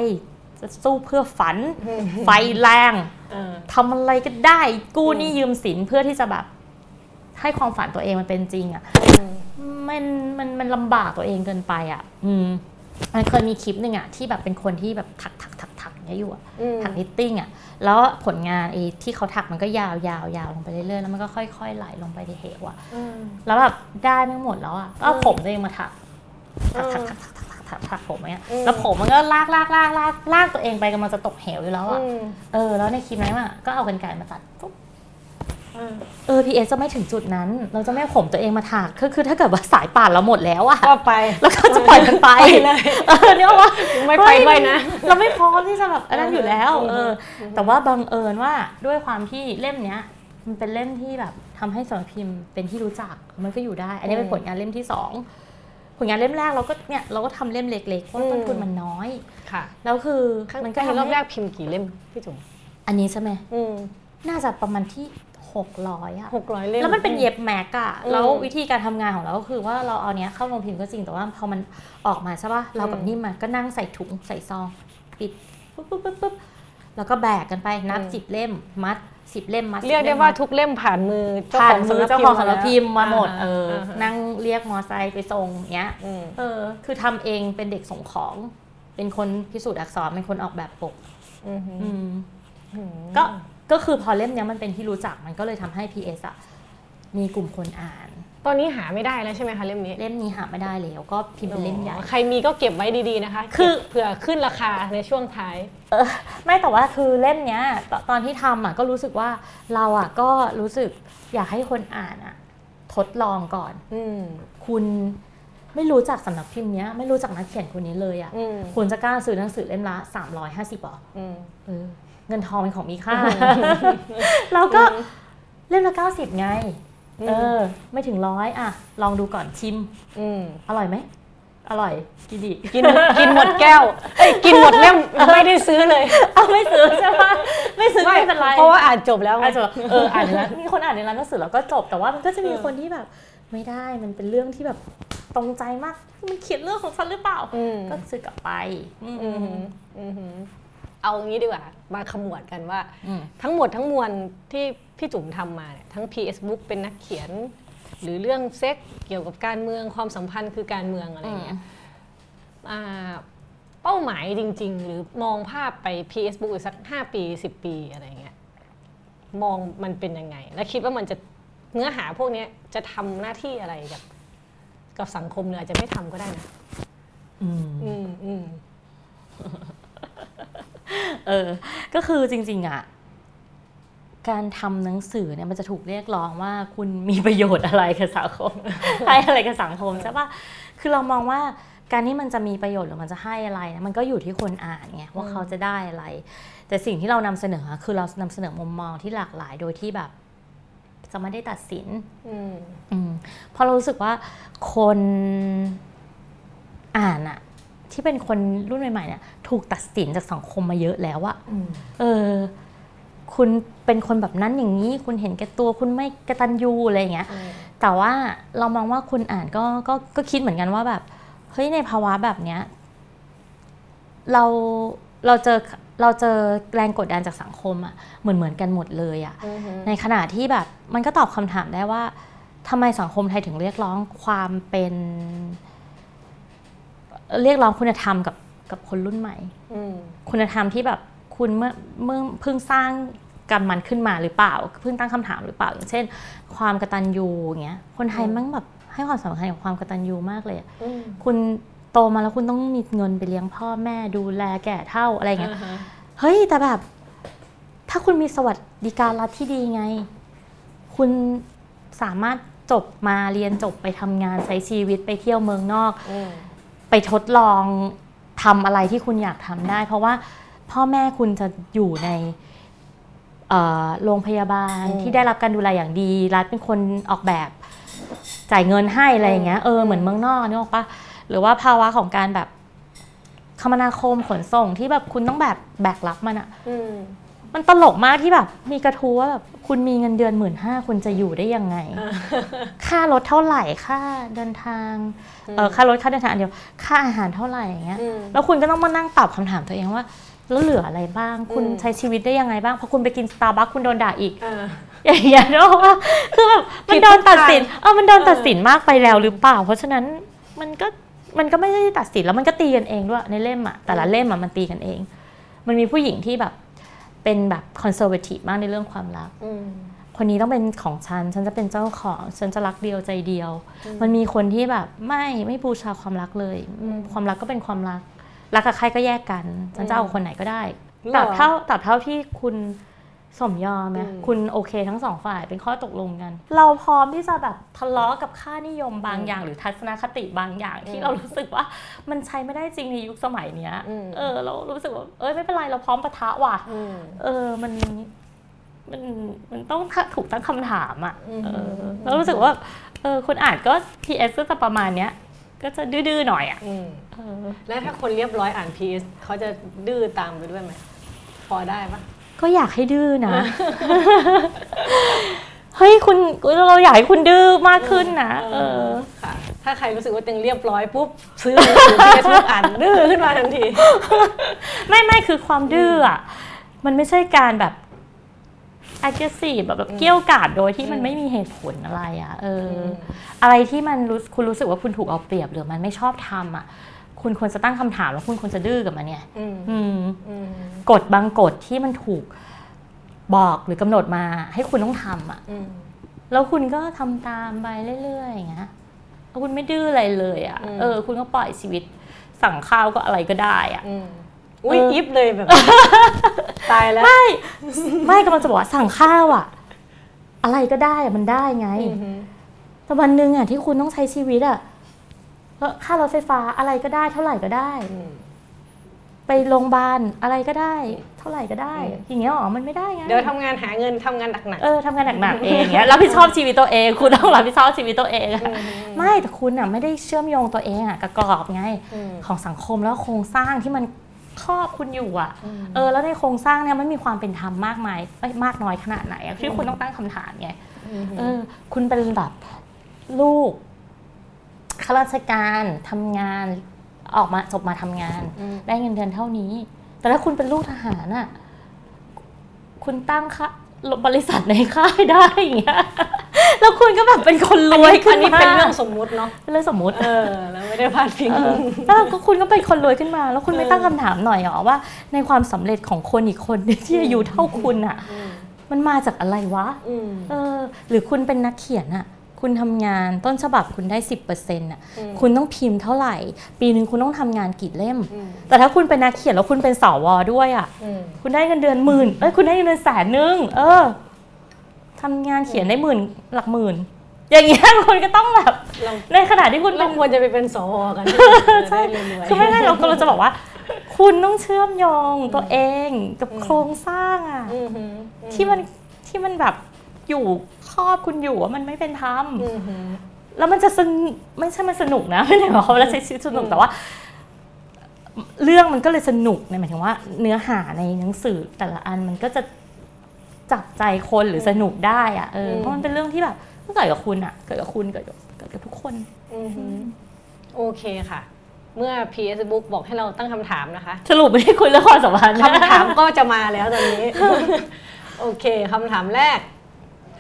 จะสู้เพื่อฝันอืมไฟแรงเออทำอะไรก็ได้ กู้หนี้อืมยืมสินเพื่อที่จะแบบ ให้ความฝันตัวเองมันเป็นจริงอะ่ะอืมมันมันมันลำบากตัวเองเกินไปอะ่ะ อืมมันเคยมีคลิปหนึ่งอะ่ะที่แบบเป็นคนที่แบบถักถักถักถักอย่างเงี้ยอยู่อะอืมถักนิตติ้งอะแล้วผลงานไอ้ที่เขาถักมันก็ยาวยาวยาวลงไปเรื่อยๆแล้วมันก็ค่อยๆไหลลงไปในเหวอะอืมแล้วแบบได้ไม่หมดแล้วอะก็เอาอืมผมตัวเองมาถักถักอืถัมกถัก ถักถักถักถักถักผมอย่างเงี้ยอืมแล้วผมมันก็ลากลากลากลากลากตัวเองไปกำลังจะตกเหวอยู่แล้วอะอืมเออแล้วในคลิปนั้นอะก็เอากันไกรมาตัดปุ๊บอืมเออพีเอจะไม่ถึงจุดนั้น เราจะไม่เอาผมตัวเองมาถักคือคือถ้าเกิดว่าสายป่านเราหมดแล้วอะก็ไป แล้วก็จะปล่อยมันไปไปเลยเออเนี่ยว่าไม่ไปด้วยนะ เราไม่พร้อมที่จะแบบอันนั้นอยู่แล้วอืมเออแต่ว่าบังเอิญว่าด้วยความที่เล่มเนี้ย มันเป็นเล่มที่แบบทำให้สำนักพิมพ์เป็นที่รู้จักมันก็อยู่ได้ อันนี้เป็นผลงานเล่มที่สอง ผลงานเล่มแรกเราก็เนี่ยเราก็ทำเล่มเล็กๆเพราะว่าต้นทุนมันน้อยค่ะ แล้วคือข้างมันก็ก็รอบทำแรให้กพิมพ์กี่เล่มพี่จุ๋มอันนี้ใช่ไหมอืมน่าจะประมาณที่หกร้อยอะหกร้อยเล่มแล้วมันเป็นเย็บแม็กอะอืมแล้ววิธีการทำงานของเราก็คือว่าเราเอาเนี้ยเข้าโรงพิมพ์ก็จริงแต่ว่าพอมันออกมาใช่ป่ะเรากับอืมนิ่มอะก็นั่งใส่ถุงใส่ซอง ปิดปุ๊บปุ๊บปุ๊บปุ๊บแล้วก็แบกกันไปนับอืมสิบเล่มมัด สิบเล่มมัด10เรียกได้ล่มว่ามัทุกเล่มผ่านมือเจ้าผ่าขนองมือสำนักเจ้าพิของมพ์สำนักพิมพ์มาหมดอ่เออาฮะนั่งเรียกมอไซค์ไปส่งเงี้ยอืมเออ คือทำเองเป็นเด็กส่งของ เป็นคนพิสูจน์อักษรเป็นคนออกแบบปกอืมอืมอืมก็ก็คือพอเล่มเนี้ยมันเป็นที่รู้จักมันก็เลยทำให้ PS อะมีกลุ่มคนอ่าน ตอนนี้หาไม่ได้แล้วใช่ไหมคะเล่มนี้ เล่มนี้หาไม่ได้แล้วก็พิมพ์เป็นเล่มใหญ่ ใครมีก็เก็บไว้ดีๆนะคะ คือเก็บเผื่อขึ้นราคาในช่วงท้าย เออไม่แต่ว่าคือเล่มเนี้ยตตอนที่ทำอะก็รู้สึกว่าเราอะก็รู้สึกอยากให้คนอ่านอะทดลองก่อน อืม คุณไม่รู้จักสำนักพิมพ์เนี้ยไม่รู้จักนักเขียนคนนี้เลยอะ่ะอืม คุณจะกล้าซื้อหนังสือเล่มละ350บาทอืม เออเงินทองเป็นของมีค่า แล้วก็เล่มละ90ไงอืม เออ ไม่ถึงร้อยอะ ลองดูก่อนชิม อืมอร่อยไหม อร่อย กินดีกินกินหมดแก้วเอ้ยกินหมดเล่มไม่ได้ซื้อเลยเอาไม่ซื้อใช่ปะไม่ซื้อไม่เป็นไรเพราะว่าอ่านจบแล้วไงอาจจะเอออ่านในร้านมีคนอ่านในร้านหนังสือแล้วก็จบแต่ว่ามันก็จะมีคนที่แบบ ไม่ได้มันเป็นเรื่องที่แบบตรงใจมาก มันเขียนเรื่องของฉันหรือเปล่าอืมก็ซื้อกลับไป อืมอืมหืออืมหือ เอางี้ดีกว่ามาขมวดกันว่าอืมทั้งหมดทั้งมวลที่พี่จุ๋มทำมาเนี่ยทั้ง PS Book เป็นนักเขียน หรือเรื่องเซ็กเกี่ยวกับการเมืองความสัมพันธ์คือการเมืองอะไรอย่างเงี้ยอ่าเป้าหมายจริง ๆ หรือมองภาพไป PS Book อีกสัก 5 ปี 10 ปีอะไรอย่างเงี้ยมองมันเป็นยังไง และคิดว่ามันจะเนื้อหาพวกเนี้ยจะทำหน้าที่อะไรกับกับสังคมเนี่ยอาจจะไม่ทำก็ได้นะอืมอืมอืม เออ ก็คือจริงๆอะการทำหนังสือเนี่ยมันจะถูกเรียกร้องว่าคุณมีประโยชน์อะไรกับสังคม ให้อะไรกับสังคมใช่ปะคือเรามองว่าการที่มันจะมีประโยชน์หรือมันจะให้อะไรนะมันก็อยู่ที่คนอ่านไงว่าเขาจะได้อะไร แต่สิ่งที่เรานำเสนอคือเรานำเสนอมุมมองที่หลากหลายโดยที่แบบจะไม่ได้ตัดสินอืมอืมเพราะเรารู้สึกว่าคนอ่านอะ ที่เป็นคนรุ่นใหม่ๆเนี่ยถูกตัดสินจากสังคมมาเยอะแล้วอะอืมเออ คุณเป็นคนแบบนั้นอย่างนี้ คุณเห็นแก่ตัว คุณไม่กตัญญูอะไรอย่างเงี้ย แต่ว่าเรามองว่าคุณอ่านก็ก็ก็คิดเหมือนกันว่าแบบเฮ้ยในภาวะแบบเนี้ยเราเราเจอเราเจอแรงกดดันจากสังคมอะเหมือนเหมือนกันหมดเลยอะอืมในขณะที่แบบมันก็ตอบคำถามได้ว่าทำไมสังคมไทยถึงเรียกร้องความเป็น เรียกร้องคุณธรรมกับกับคนรุ่นใหม่อืมคุณธรรมที่แบบคุณเมื่อเมื่อเพิ่งสร้างกันมันขึ้นมาหรือเปล่า เพิ่งตั้งคำถามหรือเปล่า อย่างเช่น ความกตัญญูอย่างเงี้ยคนไทยมั่งแบบให้ความสำคัญกับความกตัญญูมากเลยอะอืมคุณโตมาแล้วคุณต้องมีเงินไปเลี้ยงพ่อแม่ดูแลแก่เท่าอะไรอย่างเงี้ยอ่าฮะเฮ้ยแต่แบบ ถ้าคุณมีสวัสดิการรัฐที่ดีไง คุณสามารถจบมาเรียนจบไปทำงานใช้ชีวิตไปเที่ยวเมืองนอกอืม ไปทดลองทำอะไรที่คุณอยากทำได้ เพราะว่าพ่อแม่คุณจะอยู่ในเอ่อโรงพยาบาลที่ได้รับการดูแลอย่างดี รัฐเป็นคนออกแบบจ่ายเงินให้อะไรอย่างเงี้ยเออเหมือนเมืองนอกนึกออกปะหรือว่าภาวะของการแบบคมนาคมขนส่งที่แบบคุณต้องแบบแบกรับมันอะอื มมันตลกมากที่แบบ มีกระทู้ว่าแบบคุณมีเงินเดือนหมื่นห้าคุณจะอยู่ได้ยังไง ค่ารถเท่าไหร่ค่าเดินทางเออค่ารถค่าเดินทางอันเดียว ค่าอาหารเท่าไหร่อย่างเงี้ยอืมแล้วคุณก็ต้องมานั่งตอบคำถามตัวเองว่า แล้วเหลืออะไรบ้าง คุณอืมใช้ชีวิตได้ยังไงบ้างพอคุณไปกินสตาร์บัคคุณโดนด่าอีกอ่าอย่างเงี้ยเนอะว่าคือแบบมันโดนตัดสินเออมันโดนตัดสินมากไปแล้วหรือเปล่า เพราะฉะนั้นมันก็มันก็ไม่ได้ตัดสินแล้วมันก็ตีกันเองด้วยในเล่มอะแต่ละเล่มอะมันตีกันเอง มันมีผู้หญิงที่แบบ เป็นแบบคอนเซอร์เวทีฟมากในเรื่องความรักอืมคนนี้ต้องเป็นของฉัน ฉันจะเป็นเจ้าของ ฉันจะรักเดียวใจเดียว มันมีคนที่แบบไม่ไม่บูชาความรักเลยอืมความรักก็เป็นความรัก รักกับใครก็แยกกัน ฉันจะเอาคนไหนก็ได้หรอตราบเท่าตราบเท่าที่คุณ สมยอมไหมอืมคุณโอเคทั้งสองฝ่ายเป็นข้อตกลงกัน เราพร้อมที่จะแบบทะเลาะกับค่านิยมบางอย่าง หรือทัศนคติบางอย่างที่เรารู้สึกว่ามันใช้ไม่ได้จริงในยุคสมัยเนี้ยอืมเออ เรารู้สึกว่าเอ้ยไม่เป็นไรเราพร้อมปะทะว่ะอืมเออมันมันมันต้องถูกตั้งคำถามอะอืมเออแล้วรู้สึกว่าเออคนอ่านก็ PS ก็จะประมาณเนี้ยก็จะดื้อๆหน่อยอะอืมเออแล้วถ้าคนเรียบร้อยอ่าน PS เขาจะดื้อตามไปด้วยไหมพอได้ปะ ก็อยากให้ดื้อนะ เฮ้ยคุณเราอยากให้คุณดื้อมากขึ้นนะ เออค่ะ ถ้าใครรู้สึกว่าตัวเองเรียบร้อยปุ๊บ ซื้อหนังสือ PS ปุ๊บอ่านดื้อขึ้นมาทันที ไม่ไม่คือความดื้ออะมันไม่ใช่การแบบ aggressive แบบแบบเกี้ยวกาดโดยที่มันอืมไม่มีเหตุผลอะไรอะ เอออมอะไรที่มันรู้คุณรู้สึกว่าคุณถูกเอาเปรียบหรือมันไม่ชอบทำอะ คุณควรจะตั้งคำถามแล้วคุณควรจะดื้อกับมันเนี่ยอืมอืมอืมกฎบางกฎที่มันถูกบอกหรือกำหนดมา ให้คุณต้องทำอะอืมแล้วคุณก็ทำตามไปเรื่อยๆอย่างเงี้ยแล้วคุณไม่ดื้ออะไรเลยอะอืมเออ คุณก็ปล่อยชีวิต สั่งข้าวก็อะไรก็ได้อะอืมอุ้ยเอออิฟเลยแบบ ตายแล้วไม่กำลังจะบอกว่าสั่งข้าวอะ อะไรก็ได้อะมันได้ไงอืมฮึแต่วันหนึ่งอะที่คุณต้องใช้ชีวิตอะ แล้วค่ารถไฟฟ้าอะไรก็ได้ เท่าไหร่ก็ได้อืมไปโรงพยาบาลอะไรก็ได้ เท่าไหร่ก็ได้อืมอย่างเงี้ยหรอมันไม่ได้ไงเดี๋ยวทำงานหาเงินทำงานหนักเออทำงานหนักๆเองเงี้ยรับผิดชอบชีวิตตัวเอง คุณต้องรับผิดชอบชีวิตตัวเองอะไม่แต่คุณอะไม่ได้เชื่อมโยงตัวเองอะกับกรอบไงอืมของสังคมแล้วโครงสร้างที่มันครอบคุณอยู่อะอืมเออ แล้วในโครงสร้างเนี่ยมันมีความเป็นธรรมมากมายเอ้ยมากน้อยขนาดไหนอะที่คุณต้องตั้งคำถามไงเออ คุณเป็นแบบลูก ข้าราชการทำงานออกมาจบมาทำงานอืมได้เงินเดือนเท่านี้ แต่ถ้าคุณเป็นลูกทหารน่ะคุณตั้งค่าบริษัทในค่ายได้อย่างเงี้ยแล้วคุณก็แบบเป็นคนรวยขึ้อันนนี้มาเป็นเรื่องสมมุติเนาะเป็นเรื่องสมมุติ เออแล้วไม่ได้พาดพิงเออแล้วก็คุณก็เป็นคนรวยขึ้นมา แล้วคุณไม่เออตั้งคำถามหน่อยเหรอว่า ในความสำเร็จของคนอีกคนหนึ่งที่อายุเท่าคุณอะอืมมันมาจากอะไรวะอืมเออ หรือคุณเป็นนักเขียนอะ คุณทำงานต้นฉบับคุณได้สิบเปอร์เซ็นต์อะอืมคุณต้องพิมพ์เท่าไหร่ ปีหนึ่งคุณต้องทำงานกี่เล่มอืมแต่ถ้าคุณเป็นนักเขียนแล้วคุณเป็นสวด้วยอะอืมคุณได้เงินเดือนหมื่นเอ้ยคุณได้เงินเดือนแสนนึงเออทำงานเขียนได้หมื่นหลักหมื่นอย่างเงี้ยคุณก็ต้องแบบเราในขณะที่คุณเราเป็นควรจะไปเป็นสวกันใช่จะได้รวยๆคือไม่ได้เราก็เราจะบอกว่า คุณต้องเชื่อมโยงตัวเองกับอืมโครงสร้างอะอืมฮึที่มันที่มันแบบ อยู่ครอบคุณอยู่ว่ามันไม่เป็นธรรมอืมฮึแล้วมันจะสนุกไม่ใช่มันสนุกนะไม่ได้หมายความว่าเราใช้ชีวิตสนุกอืมแต่ว่า เรื่องมันก็เลยสนุกในหมายถึงว่า เนื้อหาในหนังสือแต่ละอันมันก็จะจับใจคนหรือสนุกได้อะเออเพราะมันเป็นเรื่องที่แบบเกิดกับคุณอะเกิดกับคุณเกิดกับเกิดกับทุกคนอืมฮึโอเคค่ะ เมื่อ PS Book บอกให้เราตั้งคำถามนะคะ สรุปไม่ได้คุยเรื่องความสัมพันธ์นะคำถามก็จะมาแล้วตอนนี้ โอเคคำถามแรก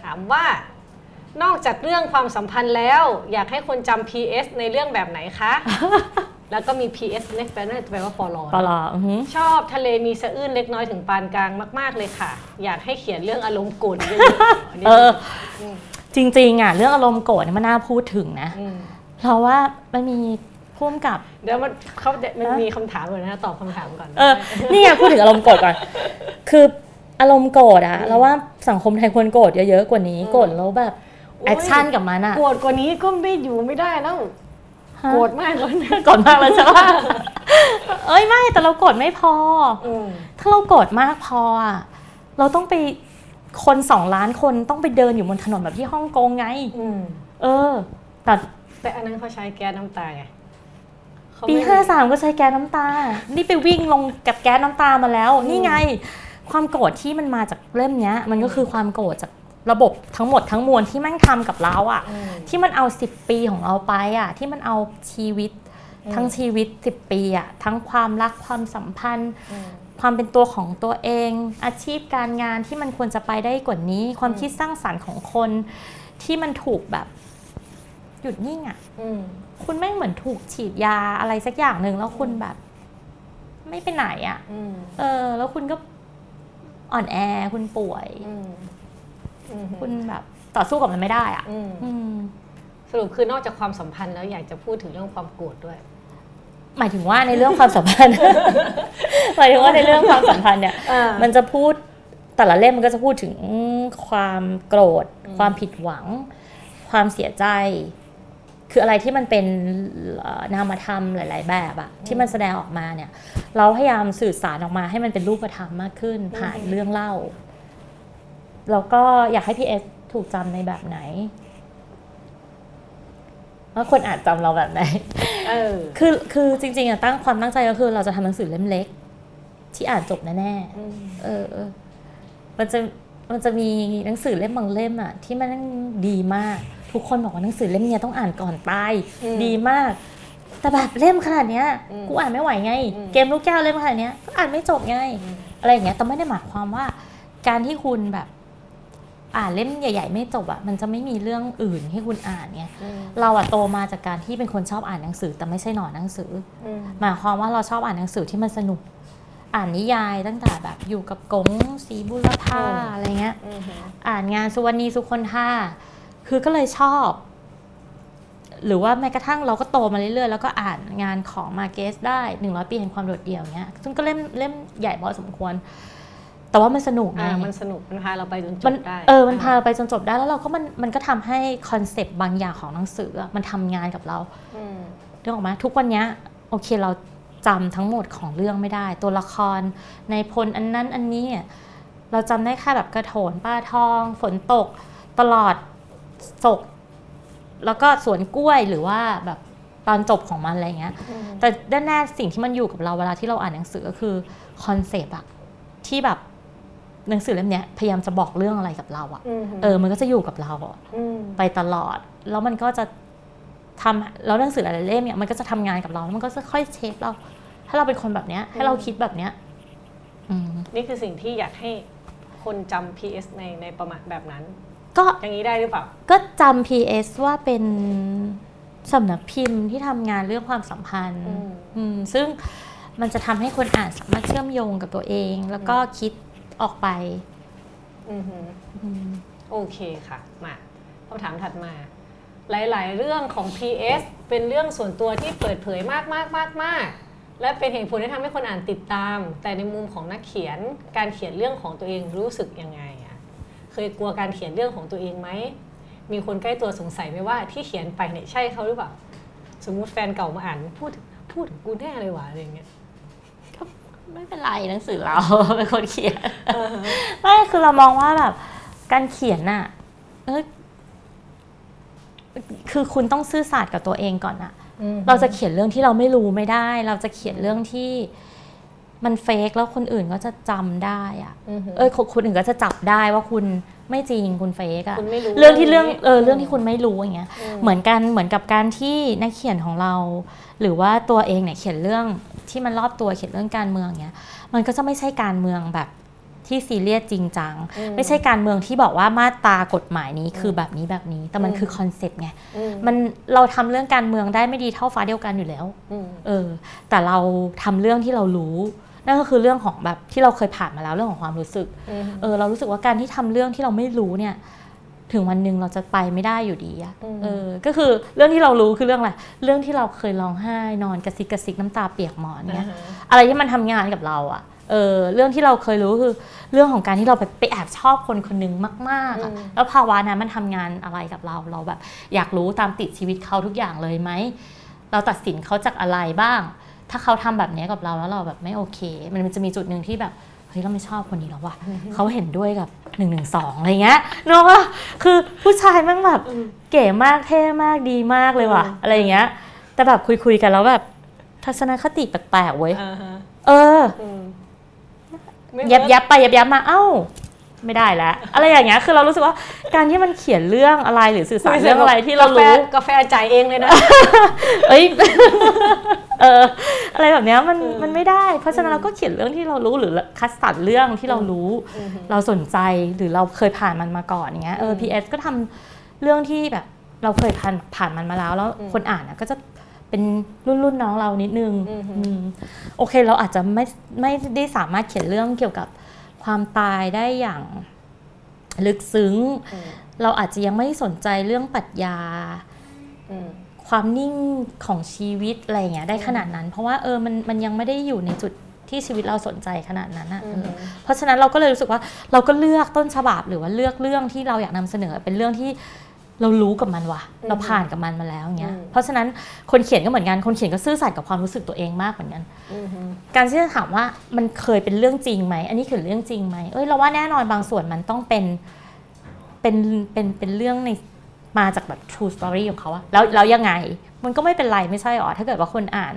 ถามว่า นอกจากเรื่องความสัมพันธ์แล้ว อยากให้คนจำ PS ในเรื่องแบบไหนคะ แล้วก็มี PS next แปลว่าแปลว่า for รอปลออือหือชอบทะเลมีสะอื้นเล็กน้อยถึงปานกลางมาก ๆ เลยค่ะ อยากให้เขียนเรื่องอารมณ์โกรธเยอะๆอันนี้เออจริงๆอะเรื่องอารมณ์โกรธเนี่ยมันน่าพูดถึงนะมเพราะว่ามันมีพุ่มกับ เดี๋ยวมันเขามันมีคำถามเลยนะตอบคำถามก่อน เออ นี่ไงพูดถึงอารมณ์โกรธก่อน คือ อารมณ์โกรธอะเราว่าสังคมไทยควรโกรธเยอะๆกว่านี้โกรธแล้วแบบ action กับมันอะโกรธกว่านี้ก็ไม่อยู่ไม่ได้แล้วฮะโกรธมากแล้วนะโกรธมากเลยใช่ปะเอ้ยไม่แต่เราโกรธไม่พออืมถ้าเราโกรธมากพออะเราต้องไปคนสองล้านคนต้องไปเดินอยู่บนถนนแบบที่ฮ่องกงไงอืมเออ แต่แต่อันนั้นเขาใช้แก๊สน้ำตาไงเขปีไม่ห้าสามก็ใช้แก๊สน้ำตา นี่ไปวิ่งลงกับแก๊สน้ำตามาแล้ว นี่ไง ความโกรธที่มันมาจากเล่มเนี้ย มันก็คือความโกรธจากระบบทั้งหมดทั้งมวลที่แม่งทำกับเราอะอืมที่มันเอาสิบปีของเราไปอะที่มันเอาชีวิตอืมทั้งชีวิตสิบปีอะทั้งความรักความสัมพันธ์อืมความเป็นตัวของตัวเอง อาชีพการงานที่มันควรจะไปได้กว่านี้ ความอืมคิดสร้างสรรค์ของคน ที่มันถูกแบบหยุดนิ่งอะอืมคุณแม่งเหมือนถูกฉีดยาอะไรสักอย่างหนึ่งแล้วคุณแบบ ไม่ไปไหนอะ่ะอืมเออ แล้วคุณก็ อ่อนแอคุณป่วยอืมอืมคุณแบบต่อสู้กับมันไม่ได้อะ่ะอืมอืมสรุปคือนอกจากความสัมพันธ์แล้วอยากจะพูดถึงเรื่องความโกรธด้วย หมายถึงว่าในเรื่องความสัมพันธ์หมายถึงว่าในเรื่องความสัมพันธ์เนี่ยอ่ามันจะพูดแต่ละเล่มมันก็จะพูดถึงความโกรธอืมความผิดหวัง ความเสียใจ คืออะไรที่มันเป็นเอ่อนามธรรมหลาย ๆ แบบอะที่มันแสดงออกมาเนี่ย เราพยายามสื่อสารออกมาให้มันเป็นรูปธรรมมากขึ้น ผ่านเรื่องเล่าแล้วก็อยากให้พี่เอสถูกจำในแบบไหนว่าคนอ่านจำเราแบบไหนเออคือคือจริง ๆอะตั้งความตั้งใจก็คือ เราจะทำหนังสือเล่มเล็ก ที่อ่านจบแน่ๆอืมเออเออ มันจะมันจะมีหนังสือเล่มบางเล่มอะที่มันดีมาก ทุกคนบอกว่าหนังสือเล่มเนี้ยต้องอ่านก่อนตายอืมดีมาก แต่แบบเล่มขนาดเนี้ยอืมกูอ่านไม่ไหวไงอืมเกมลูกแก้วเล่มขนาดเนี้ยก็อ่านไม่จบไงอืมอะไรอย่างเงี้ยแต่ไม่ได้หมายความว่า การที่คุณแบบอ่านเล่มใหญ่ๆ ไม่จบอะมันจะไม่มีเรื่องอื่นให้คุณอ่านไงอืมเราอะโตมาจากการที่เป็นคนชอบอ่านหนังสือแต่ไม่ใช่หนอนหนังสืออืมหมายความว่าเราชอบอ่านหนังสือที่มันสนุก อ่านนิยายตั้งแต่แบบอยู่กับกงสีบุรพาอืมอะไรเงี้ยอืมอ่านงานสุวรรณีสุคนท่า คือก็เลยชอบ หรือว่าแม้กระทั่งเราก็โตมาเรื่อยๆ แล้วก็อ่านงานของมาเกสได้หนึ่งร้อยปีแห่งความโดดเดี่ยวเงี้ยซึ่งก็เล่มเล่มใหญ่พอสมควรแแต่ว่ามันสนุกไงอ่ามันสนุกมันพาเราไปจนจมันบได้เออมันพาเราไปจนจบได้แล้วเราก็มันมันก็ทำให้concept บางอย่างของหนังสืออะมันทำงานกับเราอืมเรื่องออกไหมาทุกวันเนี้ยโอเคเราจำทั้งหมดของเรื่องไม่ได้ ตัวละครในพล็อตอันนั้นอันนี้อะเราจำได้แค่แบบกระโถนข้างทอง ฝนตกตลอด ศก แล้วก็สวนกล้วยหรือว่าแบบตอนจบของมันอะไรเงี้ยอืมแต่ด้านแน่สิ่งที่มันอยู่กับเราเวลาที่เราอ่านหนังสือก็คือ concept อะที่แบบหนังสือเล่มเนี้ยพยายามจะบอกเรื่องอะไรกับเราอะอืมเออ มันก็จะอยู่กับเราอะอืมไปตลอด แล้วมันก็จะทำแล้วหนังสือหลายๆเล่มเนี่ยมันก็จะทำงานกับเราแล้วมันก็จะค่อยเชฟเรา ถ้าเราเป็นคนแบบเนี้ย ให้เราคิดแบบเนี้ยอืมนี่คือสิ่งที่อยากให้คนจำ PS ในในประมาณแบบนั้น ก็อย่างนี้ได้หรือเปล่า ก็จำ PS ว่าเป็นสำนักพิมพ์ที่ทำงานเรื่องความสัมพันธ์อืมอืมซึ่งมันจะทำให้คนอ่านสามารถเชื่อมโยงกับตัวเอง แล้วก็คิดออกไปอือหืออืมโอเคค่ะ มาคำถามถัดมา หลาย ๆ เรื่องของ PS เป็นเรื่องส่วนตัวที่เปิดเผยมากมากมากมากและเป็นเหตุผลที่ทำให้คนอ่านติดตาม แต่ในมุมของนักเขียนการเขียนเรื่องของตัวเองรู้สึกยังไงอะ เคยกลัวการเขียนเรื่องของตัวเองไหม มีคนใกล้ตัวสงสัยไหมว่าที่เขียนไปเนี่ยใช่เขาหรือเปล่า สมมุติแฟนเก่ามาอ่านพูดพูดถึงกูแน่เลยวะอะไรอย่างเงี้ยไม่เป็นไรหนังสือเราเป็นคนเขียนไม่คือเรามองว่าแบบ การเขียนน่ะเออคือคุณต้องซื่อสัตย์กับตัวเองก่อนอะเราจะเขียนเรื่องที่เราไม่รู้ไม่ได้ เราจะเขียนเรื่องที่ มันเฟกแล้วคนอื่นก็จะจำได้อะอือหือเออคนคนอื่นก็จะจับได้ว่าคุณไม่จริงคุณเฟกอะคุณไม่รู้เรื่องที่เรื่องนี้เออเรื่องที่คุณไม่รู้อย่างเงี้ยเหมือนกันเหมือนกับการที่นักเขียนของเรา หรือว่าตัวเองเนี่ยเขียนเรื่องที่มันรอบตัวเขียนเรื่องการเมืองเงี้ยมันก็จะไม่ใช่การเมืองแบบที่ซีเรียสจริงจังอืมไม่ใช่การเมืองที่บอกว่ามาตรากฎหมายนี้คือแบบนี้แบบนี้ แต่มันอืมคือ concept ไงอืมมันเราทำเรื่องการเมืองได้ไม่ดีเท่าฟ้าเดียวกันอยู่แล้วอืมเออแต่เราทำเรื่องที่เรารู้ นั่นก็คือเรื่องของแบบที่เราเคยผ่านมาแล้วเรื่องของความรู้สึกอืมเออเรารู้สึกว่าการที่ทำเรื่องที่เราไม่รู้เนี่ยถึงวันหนึ่งเราจะไปไม่ได้อยู่ดีอะอืมเออ ก็คือเรื่องที่เรารู้คือเรื่องอะไร เรื่องที่เราเคยร้องไห้นอนกระซิกกระซิกน้ำตาเปียกหมอนเนี่ย อะไรที่มันทำงานกับเราอะเออ เรื่องที่เราเคยรู้คือเรื่องของการที่เราไปไปแอบชอบคนคนหนึงมากๆอะอืมแล้วภาวะนั้นมันทำงานอะไรกับเรา เราแบบ อยากรู้ตามติดชีวิตเขาทุกอย่างเลยไหม เราตัดสินเขาจากอะไรบ้าง ถ้าเขาทำแบบนี้กับเราแล้วเราแบบไม่โอเค มันจะมีจุดหนึ่งที่แบบเฮ้ยเราไม่ชอบคนนี้แล้วว่ะเขาเห็นด้วยกับหนึ่งหนึ่งสองอะไรเงี้ยเนอะว่าคือผู้ชายแม่งแบบอืมเก๋มากเท่มากดีมากเลยว่ะอืมอะไรอย่างเงี้ย แต่แบบคุยคุยๆกันแล้วแบบทัศนคติแปลกๆเว้ยอ่าฮะเอออืมไม่ยับเวิร์กยับไปยับยับมาเอ้า ไม่ได้แล้ว อะไรอย่างเงี้ยคือเรารู้สึกว่าการที่มันเขียนเรื่องอะไรหรือสื่อสารเรื่องอะไรที่เรารู้กาแฟจ่ายเองเลยนะเอ้ยเอออะไรแบบเนี้ยมันเออมันไม่ได้ เพราะฉะนั้นเราก็เขียนเรื่องที่เรารู้หรือคัดสรรเรื่องที่เรารู้อืมเราสนใจหรือเราเคยผ่านมันมาก่อนอย่างเงี้ยเอออืมพีเอสก็ทำเรื่องที่แบบ เราเคยผ่านผ่านมันมาแล้ว แล้วอืมคนอ่านอะก็จะเป็นรุ่นรุ่นน้องเรานิดนึงอืมอืมโอเคเราอาจจะไม่ไม่ได้สามารถเขียนเรื่องเกี่ยวกับ ความตายได้อย่างลึกซึ้งอืมเราอาจจะยังไม่สนใจเรื่องปรัชญาอืมความนิ่งของชีวิตอะไรอย่างเงี้ยได้ขนาดนั้น เพราะว่าเออมันมันยังไม่ได้อยู่ในจุดที่ชีวิตเราสนใจขนาดนั้นอะอืเอมอเพราะฉะนั้นเราก็เลยรู้สึกว่าเราก็เลือกต้นฉบับหรือว่าเลือกเรื่องที่เราอยากนำเสนอเป็นเรื่องที่ เรารู้กับมันว่ะอืมเราผ่านกับมันมาแล้วอย่างเงี้ยอืมเพราะฉะนั้นคนเขียนก็เหมือนกัน คนเขียนก็ซื่อสัตย์กับความรู้สึกตัวเองมากเหมือนกันอืมการที่จะถามว่ามันเคยเป็นเรื่องจริงไหม อันนี้คือเรื่องจริงไหมเอ้ยเราว่าแน่นอนบางส่วนมันต้องเป็นเป็นเป็นเป็นเรื่องในมาจากแบบ true story ของเขาอะแล้วแล้วยังไง มันก็ไม่เป็นไรไม่ใช่หรอ ถ้าเกิดว่าคนอ่าน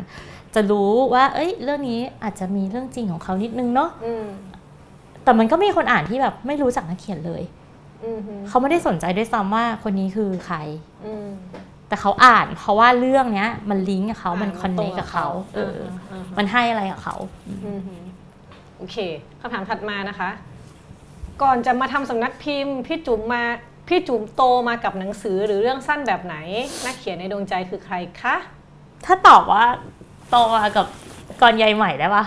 จะรู้ว่า เอ้ย เรื่องนี้อาจจะมีเรื่องจริงของเขานิดนึงเนาะอืมแต่มันก็มีคนอ่านที่แบบไม่รู้จักนักเขียนเลยอืม เขาไม่ได้สนใจด้วยซ้ำว่าคนนี้คือใครอืมแต่เขาอ่าน เพราะว่าเรื่องเนี้ย มันลิงก์กับเขามันอ่าคอนเนตรคงกับเขาเอออืมมันให้อะไรกับเขาอืมโอเคคำถามถัดมานะคะ ก่อนจะมาทำสำนักพิมพ์ พี่จุ๋มมาพี่จุ๋มโตมากับหนังสือหรือเรื่องสั้นแบบไหนนักเขียนในดวงใจคือใครคะถ้าตอบว่าโตมากับกรใยใหม่ได้ปะ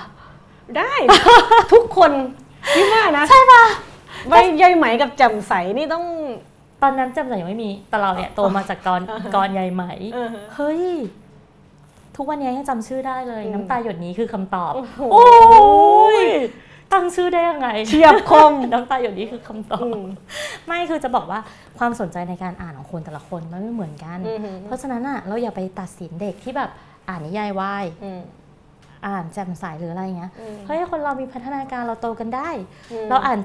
ได้ ทุกคนพี่ว่านะใช่ปะ ใบใยไหมกับแจ่มใสนี่ต้อง ตอนนั้นจำใจยังไม่มีแต่เราเนี่ยโตมาจากกรอ่าฮะกรใยไหมเออฮะเฮ้ยทุกวันนี้ยังจำชื่อได้เลยอืมน้ำตาหยดนี้คือคำตอบโอ้โหโอ้ยตั้งชื่อได้ยังไงเฉียบคมน้ำตาอยู่นี่คือคำตอบอืมไม่คือจะบอกว่าความสนใจในการอ่านของคนแต่ละคนมันไม่เหมือนกันอือหือเพราะฉะนั้นอะเราอย่าไปตัดสินเด็กที่แบบอ่านนิยายวายอืมอ่านแจ่มใสหรืออะไรเงี้ยอืมเฮ้ยคนเรามีพัฒนาการเราโตกันได้อืมเราอ่าน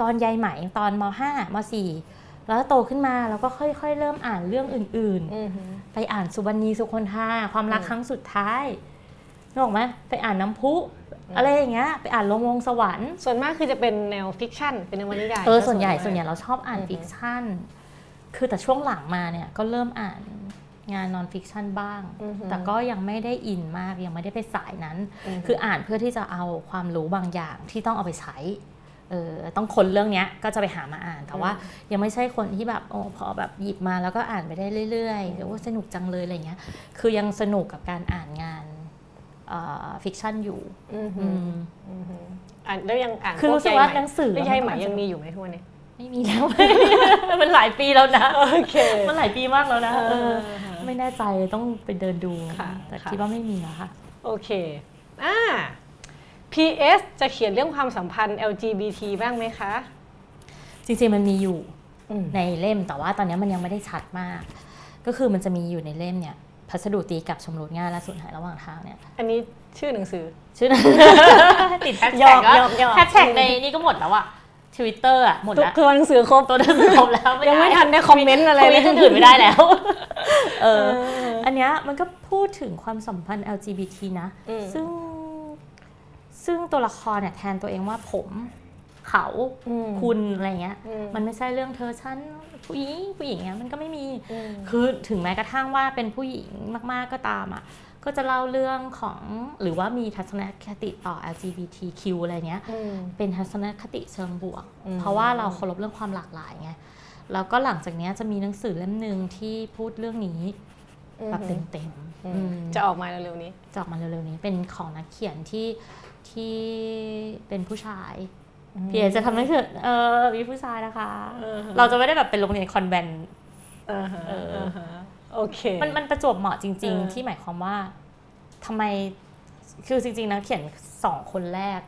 ตอนยายไหมตอนม .5 ม .4 แล้วโตขึ้นมาเราก็ค่อย ๆ เริ่มอ่านเรื่องอื่นอือหือๆไปอ่านสุวรรณีสุคนธาความรักอืมครั้งสุดท้ายนึกออกไหมไปอ่านน้ำพุอะไรอย่างเงี้ยไปอ่านลงวงสวรรค์ ส่วนมากคือจะเป็นแนว fiction เป็นนวนิยายเออซะส่วนใหญ่มากส่วนใหญ่เราชอบอ่านอือฮึ fictionคือแต่ช่วงหลังมาเนี่ยก็เริ่มอ่านงาน non-fiction บ้างอือหือแต่ก็ยังไม่ได้อินมากยังไม่ได้ไปสายนั้นอือหือคืออ่านเพื่อที่จะเอาความรู้บางอย่างที่ต้องเอาไปใช้ เออต้องค้นเรื่องเนี้ยก็จะไปหามาอ่าน แต่ว่ายังไม่ใช่คนที่แบบโอ้พอแบบหยิบมาแล้วก็อ่านไปได้เรื่อยๆหรือว่าสนุกจังเลยอะไรเงี้ยคือยังสนุกกับการอ่านงานฟิกชันอยู่อือหือือมอือหืออ่านแล้วยังอ่านคือพรู้สึกว่าใยหนังสือแล้วยายไหมมันยังมีอยู่ไหมทุกวันนี้ไม่มีแล้วมันหลายปีแล้วนะโอเคมันหลายปีมากแล้วนะเอเอออไม่แน่ใจต้องไปเดินดูค่ะแต่ค่ะคิดว่าไม่มีแล้วค่ะโอเคอ่า PS จะเขียนเรื่องความสัมพันธ์ LGBT บ้างไหมคะ จริงๆมันมีอยู่อืมในเล่มแต่ว่าตอนนี้มันยังไม่ได้ชัดมาก ก็คือมันจะมีอยู่ในเล่มเนี่ยพัสดุตีกับชำรุดง่ายและสูญหายระหว่างทางเนี่ย อันนี้ชื่อหนังสือ ชื่อนั้นติดแฮชยแท็อกมแล้วยอมยอมแฮชแท็กในนี่ก็หมดแล้วอะทวิตเตอร์อะหมดแล้วตัวหนังสือครบตัวหนังสือครบแล้วยังไม่ทันได้คอมเมนต์อะไรทเลวิยตอื่นไม่ได้แล้วเอเอออ อันเนี้ยมันก็พูดถึงความสัมพันธ์ LGBT นะอืมซึ่ง ซึ่งตัวละครเนี่ยแทนตัวเองว่าผมเขาอืมคุณอะไรเงี้ยอืมมันไม่ใช่เรื่องเธอฉันผู้หญิงผู้หญิงเงี้ยมันก็ไม่มีอืมคือถึงแม้กระทั่งว่าเป็นผู้หญิงมาก ๆก็ตามอะก็จะเล่าเรื่องของหรือว่ามีทัศนคติต่อ LGBTQ อะไรเงี้ยอืมเป็นทัศนคติเชิงบวกอืมเพราะว่าเราเคารพเรื่องความหลากหลายไงแล้วก็หลังจากเนี้ยจะมีหนังสือเล่มหนึ่งที่พูดเรื่องนี้แบบเต็มๆอือืมมจะออกมาเร็วๆนี้จะออกมาเร็วๆนี้เป็นของนักเขียนที่ ที่เป็นผู้ชายพี่เอจะทำหนังสือเออมีผู้ชายนะคะเออเราจะไม่ได้แบบเป็นโรงเรียนคอนแวนต์เออฮะเออเออฮะโอเคมันมันประจวบเหมาะจริงเออๆที่หมายความว่าทำไมคือจริง ๆ นะเขียนสองคนแรก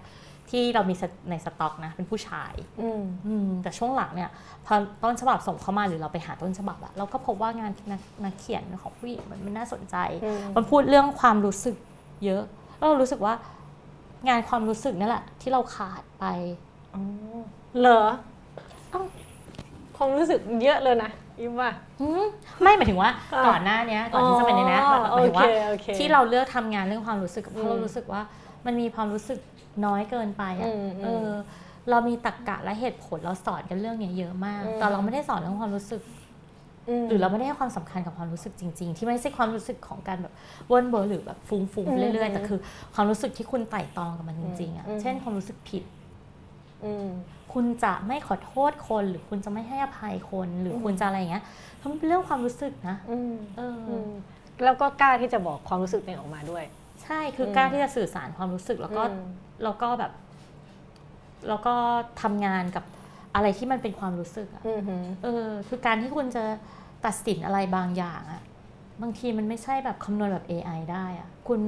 ที่เรามีในสต็อกนะ เป็นผู้ชายอืมอืมแต่ช่วงหลังเนี่ยพอต้นฉบับส่งเข้ามาหรือเราไปหาต้นฉบับอะเราก็พบว่างานนักนักเขียนของผู้หญิงมันไม่น่าสนใจอืมมันพูดเรื่องความรู้สึกเยอะแล้วเรารู้สึกว่า งานความรู้สึกนั่นแหละ ที่เราขาดไปอ๋อเหรอเอ้าความรู้สึกเยอะเลยนะอิมว่าอืมไม่หมายถึงว่าอ่าก่อนหน้าเนี้ยก่อนที่จะเป็นในนี้หอ๋อมายถึงว่าโอเคโอเคที่เราเลือกทำงานเรื่องความรู้สึกเพอืราะมเรารู้สึกว่า มันมีความรู้สึกน้อยเกินไปอะอืมอืมเออ เรามีตรรกะและเหตุผลเราสอนกันเรื่องเนี้ยเยอะมากอืมแต่เราไม่ได้สอนเรื่องความรู้สึกม หรือเราไม่ได้ให้ความสำคัญกับความรู้สึกจริง ๆ ที่ไม่ใช่ความรู้สึกของการแบบวนเบอร์หรือแบบฟุ้งอืมๆเรื่อยๆแต่คือ ความรู้สึกที่คุณไต่ตองกับมันจริงๆอะอืมเช่นความรู้สึกผิดอืมคุณจะไม่ขอโทษคน หรือคุณจะไม่ให้อภัยคนหรืออมคุณจะอะไรอย่างเงี้ยมันเป็นเรื่องความรู้สึกนะอืมเออออืมแล้วก็กล้าที่จะบอกความรู้สึกตัวเองออกมาด้วย ใช่คืออมกล้าที่จะสื่อสารความรู้สึกแล้วก็อืมแล้วก็แบบ แล้วก็ทำงานกับ อะไรที่มันเป็นความรู้สึกอะอืมหือเออ คือการที่คุณจะตัดสินอะไรบางอย่างอะบางทีมันไม่ใช่แบบคำนวณแบบ AI ได้อะคุณ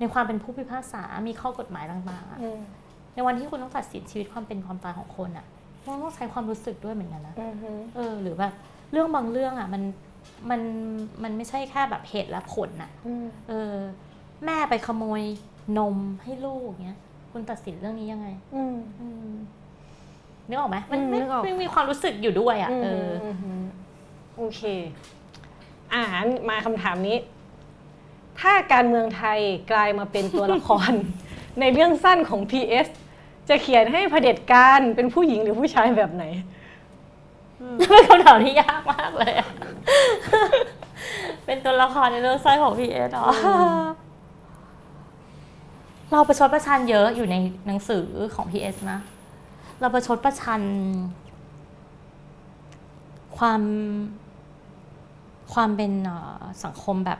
ในความเป็นผู้พิพากษา มีข้อกฎหมายต่างๆอะอืมในวันที่คุณต้องตัดสินชีวิตความเป็นความตายของคนอะคุณต้องใช้ความรู้สึกด้วยเหมือนกันนะอืมหือเออ หรือแบบเรื่องบางเรื่องอะมันมันมันไม่ใช่แค่แบบเหตุและผลอะอืมเออ แม่ไปขโมยนมให้ลูกเงี้ย คุณตัดสินเรื่องนี้ยังไง อืมอืม นึกออกไหมมันอืมไม่นึกออกไม่มีความรู้สึกอยู่ด้วยอะอืมเออหือหือโอเค อ่ามาคำถามนี้ ถ้าการเมืองไทยกลายมาเป็นตัวละคร ในเรื่องสั้นของ PS จะเขียนให้เผด็จการเป็นผู้หญิงหรือผู้ชายแบบไหนเป็นคำถามที่ยากมากเลยอะเป็นตัวละครในเรื่องสั้นของพีเอสอ๋อเราประชดประชันเยอะอยู่ในหนังสือของ PS นะ เราประชดประชัน ความความเป็นเอ่อสังคมแบบ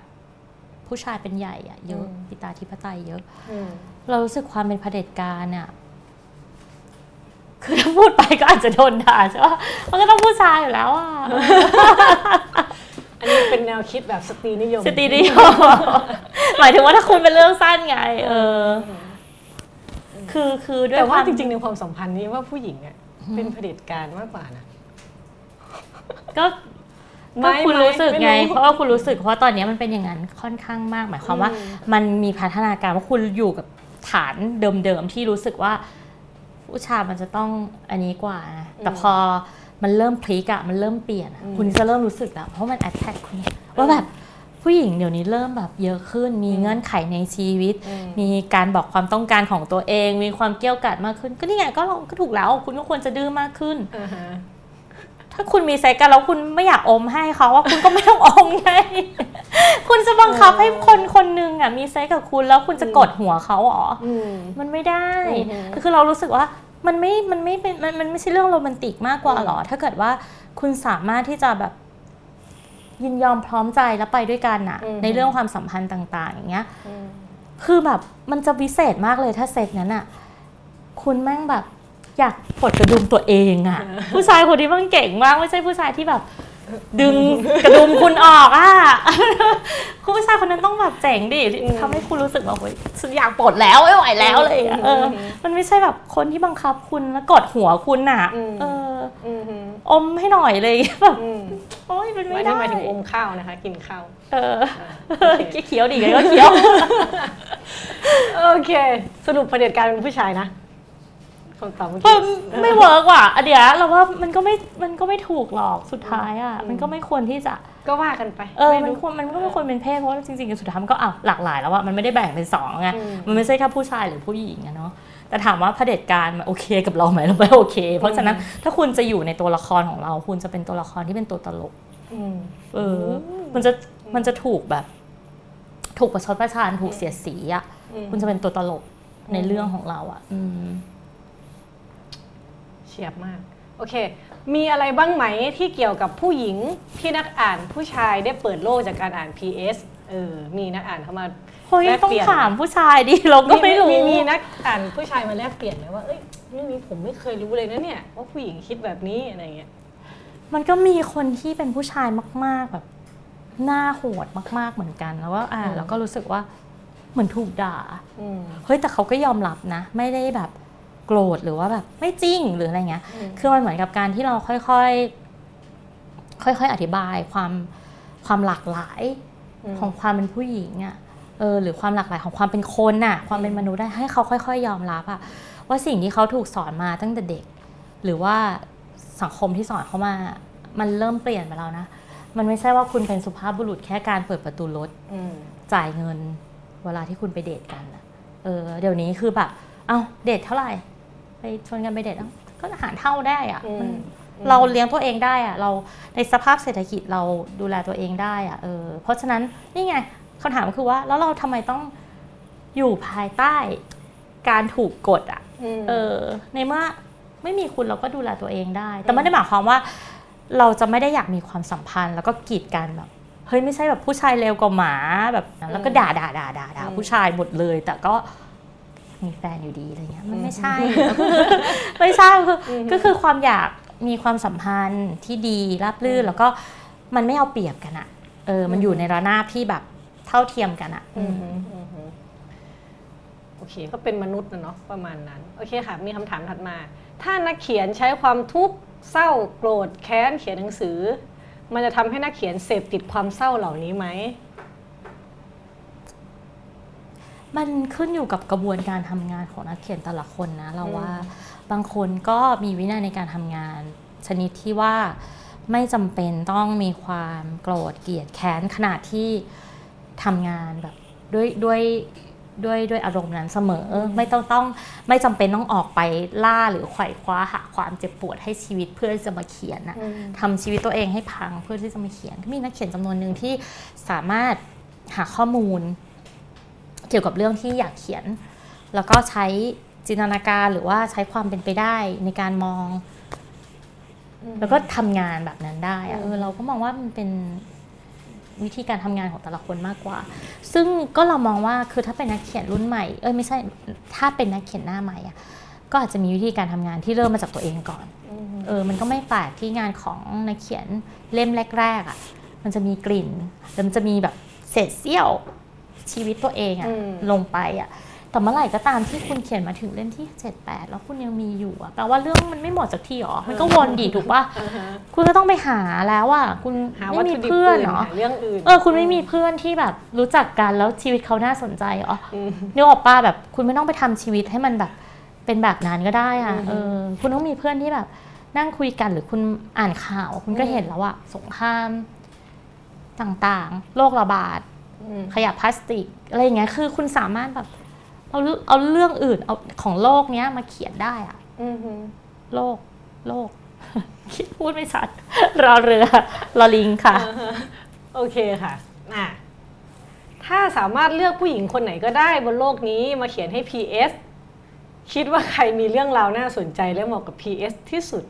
ผู้ชายเป็นใหญ่อะเยอะอืมปิตาธิปไตยเยอะอืมเรารู้สึกความเป็นเผด็จการอะคือถ้าพูดไปก็อาจจะโดนด่าใช่ปะมันก็ต้องผู้ชายอยู่แล้วอะอันนี้เป็นแนวคิดแบบสตรีนิยม สตรีนิยม หมายถึงว่าถ้าคุณเป็นเรื่องสั้นไง เออ คือคือคือด้วยแต่ว่าความจริงๆในความสัมพันธ์นี้ว่าผู้หญิงอะเป็นเผด็จการมากกว่านะก็ไม่ก็คุณไม่รู้สึกไงไม่รู้เพราะว่าคุณรู้สึกเพราะตอนนี้มันเป็นอย่างนั้นค่อนข้างมาก หมายความว่าอืมมันมีพัฒนาการว่าคุณอยู่กับฐานเดิมๆที่รู้สึกว่า ผู้ชายมันจะต้องอันนี้กว่านะแต่พอมันเริ่มพลิกอะมันเริ่มเปลี่ยนอะคุณจะเริ่มรู้สึกแล้วเพราะมันแอ t แทกคุณว่าแบบ ผู้หญิงเดี๋ยวนี้เริ่มแบบเยอะขึ้น มีเงื่อนไขในชีวิต มีการบอกความต้องการของตัวเอง มีความเกี่ยวกัดมากขึ้น ก็นี่ไงก็ก็ถูกแล้ว คุณก็ควรจะดื้อมากขึ้นอ่าฮะถ้าคุณมีเซ็กกันแล้วคุณไม่อยากอมให้เขาว่าคุณก็ไม่ต้องอมไงคุณจะบังคับให้คนคนหนึ่งอะมีเซ็กกับคุณแล้วคุณจะกดหัวเขาเหรออืมมันไม่ได้อือฮึคือเรารู้สึกว่ามันไม่มันไม่เป็นมันมันไม่ใช่เรื่องโรแมนติกมากกว่าหรอ ถ้าเกิดว่าคุณสามารถที่จะแบบ ยินยอมพร้อมใจแล้วไปด้วยกันอะในเรื่องความสัมพันธ์ต่าง ๆ อย่างเงี้ยอืมคือแบบมันจะวิเศษมากเลยถ้าเซ็กนั้นอะคุณแม่งแบบอยากปลดกระดุมตัวเองอะผู้ชายคนนี้มันเก่งมากไม่ใช่ผู้ชายที่แบบ ดึงกระดุมคุณออกอะคุณผู้ชายคนนั้นต้องแบบเจ๋งดิทำให้คุณรู้สึกว่าเฮ้ยฉันอยากปลดแล้วไม่ไหวแล้วอะไรอย่างเลยเออ มันไม่ใช่แบบคนที่บังคับคุณแล้วกดหัวคุณอะเอออืมฮึอมให้หน่อยเลยแบบอืมโอ้ยมันไม่ไม่ได้ได้หมายถึงอมข้าวนะคะ กินข้าวเออโอเคเคี้ยวดีกันก็เคี้ยวโอเค สรุปเผด็จการเป็นผู้ชายนะ คำตอบเมื่อมักี้นไม่เวิร์กว่ะอันเดียวเราว่ามันก็ไม่มันก็ไม่ถูกหรอกสุดท้ายอะมันก็ไม่ควรที่จะก็ว่ากันไปเออไม่มันรู้ควรมันก็ไม่ควรเป็นเพศเพราะว่าจริงๆสุดท้ายมันก็อะหลากหลายแล้วอะมันไม่ได้แบ่งเป็นสองไงอืมมันไม่ใช่แค่ผู้ชายหรือผู้หญิงอะเนาะแต่ถามว่าเผด็จการมันโอเคกับเราไหมเราไม่โอเค เพราะฉะนั้นถ้าคุณจะอยู่ในตัวละครของเรา คุณจะเป็นตัวละครที่เป็นตัวตลกอืมเออ มันจะมันจะถูกแบบ ถูกประชดประชานถูกเสียดสีอะอืมคุณจะเป็นตัวตลกในเรื่องของเราอะอืมเฉียบมาก โอเค มีอะไรบ้างไหมที่เกี่ยวกับผู้หญิงที่นักอ่านผู้ชายได้เปิดโลกจากการอ่าน PS เออ มีนักอ่านเข้ามาเฮ้ยแลกต้องเปลี่ยนถามผู้ชายดิเราก็ไม่รู้ มีนักอ่านผู้ชายมาแลกเปลี่ยนไหมว่า เอ้ยเรื่องนี้ผมไม่เคยรู้เลยนะเนี่ยว่าผู้หญิงคิดแบบนี้อะไรเงี้ย มันก็มีคนที่เป็นผู้ชายมาก ๆแบบหน้าโหดมาก ๆเหมือนกัน แล้วว่าอ่านแล้วก็รู้สึกว่าเหมือนถูกด่าอืมเฮ้ยแต่เขาก็ยอมรับนะ ไม่ได้แบบ โกรธหรือว่าแบบไม่จริงหรืออะไรเงี้ยอืมคือมันเหมือนกับการที่เราค่อยๆ ค่อยๆ อธิบายความความหลากหลายมของความเป็นผู้หญิงอะ่ะเออหรือความหลากหลายของความเป็นคนน่ะ ความเป็นมนุษย์ได้ให้เขาค่อย ๆ ยอมรับอะว่าสิ่งที่เขาถูกสอนมาตั้งแต่เด็ก หรือว่าสังคมที่สอนเขามา มันเริ่มเปลี่ยนไปแล้วนะ มันไม่ใช่ว่าคุณเป็นสุภาพบุรุษแค่การเปิดประตูรถอืมจ่ายเงิน เวลาที่คุณไปเดทกันน่ะเออเดี๋ยวนี้คือแบบ เอ้าเดทเท่าไหร่ ไปชวนกันไปเดทเอ้าก็อาหารเท่าได้อะอืมมันเราเลี้ยงตัวเองได้อะเราในสภาพเศรษฐกิจเราดูแลตัวเองได้อะเออเพราะฉะนั้นนี่ไงคำถามก็คือว่าแล้วเราทำไมต้องอยู่ภายใต้การถูกกดอะมเออ ในเมื่อไม่มีคุณเราก็ดูแลตัวเองได้ แต่ไม่ได้หมายความว่าเราจะไม่ได้อยากมีความสัมพันธ์ แล้วก็กีดกันแบบเฮ้ยไม่ใช่แบบผู้ชายเลวกว่าหมาแบบนั้นแล้วก็ด่าด่าด่าด่าด่าผู้ชายหมดเลย แต่ก็ มีแฟนอยู่ดีอะไรเงี้ยมันไม่ใช่ ไม่ใช่คืออก็คือความอยากมีความสัมพันธ์ที่ดีราบรื่นแล้วก็มันไม่เอาเปรียบกันอะเออ มันอยู่ในระนาบที่แบบเท่าเทียมกันอะอืมฮึอืมฮึโอเค ก็เป็นมนุษย์นะเนาะประมาณนั้น โอเคค่ะ มีคำถามถัดมา ถ้านักเขียนใช้ความทุกข์เศร้าโกรธแค้นเขียนหนังสือ มันจะทำให้นักเขียนเสพติดความเศร้าเหล่านี้ไหม มันขึ้นอยู่กับกระบวนการทำงานของนักเขียนแต่ละคนนะ เราอืมว่าบางคนก็มีวินัยในการทำงาน ชนิดที่ว่าไม่จำเป็นต้องมีความโกรธเกลียดแค้นขนาดที่ทำงานแบบด้วยด้วยด้วยด้วยอารมณ์นั้นเสมอไม่ต้องต้องไม่จำเป็นต้องออกไปล่าหรือไขว่คว้าหาความเจ็บปวดให้ชีวิตเพื่อที่จะมาเขียนนะทำชีวิตตัวเองให้พังเพื่อที่จะมาเขียนก็มีนักเขียนจำนวนหนึ่งที่สามารถหาข้อมูล เกี่ยวกับเรื่องที่อยากเขียน แล้วก็ใช้จินตนาการหรือว่าใช้ความเป็นไปได้ในการมอง แล้วก็ทำงานแบบนั้นได้อะเออเราก็มองว่ามันเป็นวิธีการทำงานของแต่ละคนมากกว่า ซึ่งก็เรามองว่าคือถ้าเป็นนักเขียนรุ่นใหม่ เอ้ยไม่ใช่ ถ้าเป็นนักเขียนหน้าใหม่อะก็อาจจะมีวิธีการทำงานที่เริ่มมาจากตัวเองก่อน เออ มันก็ไม่แปลกที่งานของนักเขียนเล่มแรกๆอะ่ะ มันจะมีกลิ่น แล้วมันจะมีแบบเศษเสี้ยว ชีวิตตัวเองอะ่ะอืมลงไปอะ่ะแต่เมื่อไหร่ก็ตามที่คุณเขียนมาถึงเล่มที่7 8แล้วคุณยังมีอยู่อะแปลว่าเรื่องมันไม่หมดสักทีหรอ มันก็วนดีถูกป่ะคุณก็ต้องไปหาแล้วอะคุณหาไม่วัตมีถุดิบเพื่อนอื่นเหรอหาเรื่องอื่นเออคุณไม่มีเพื่อนที่แบบรู้จักกันแล้วชีวิตเขาน่าสนใจเหรออืมนึกออกป้าแบบคุณไม่ต้องไปทำชีวิตให้มันแบบเป็นแบบนั้นก็ได้อะอืมเออ คุณต้องมีเพื่อนที่แบบ นั่งคุยกันหรือคุณอ่านข่าว คุณก็อืมเห็นแล้วอะสงครามต่างๆ โรคระบาดอืม ขยะพลาสติกอะไรอย่างเงี้ยคือคุณสามารถแบบเอาเอาเรื่องอื่นเอาของโลกเนี้ยมาเขียนได้อะอืมโลกโลกคิดพูดไม่ชัดรอเรือรอลิงค่ะ โอเคค่ะอะ ถ้าสามารถเลือกผู้หญิงคนไหนก็ได้บนโลกนี้มาเขียนให้ PS คิดว่าใครมีเรื่องราวน่าสนใจและเหมาะกับ PS ที่สุด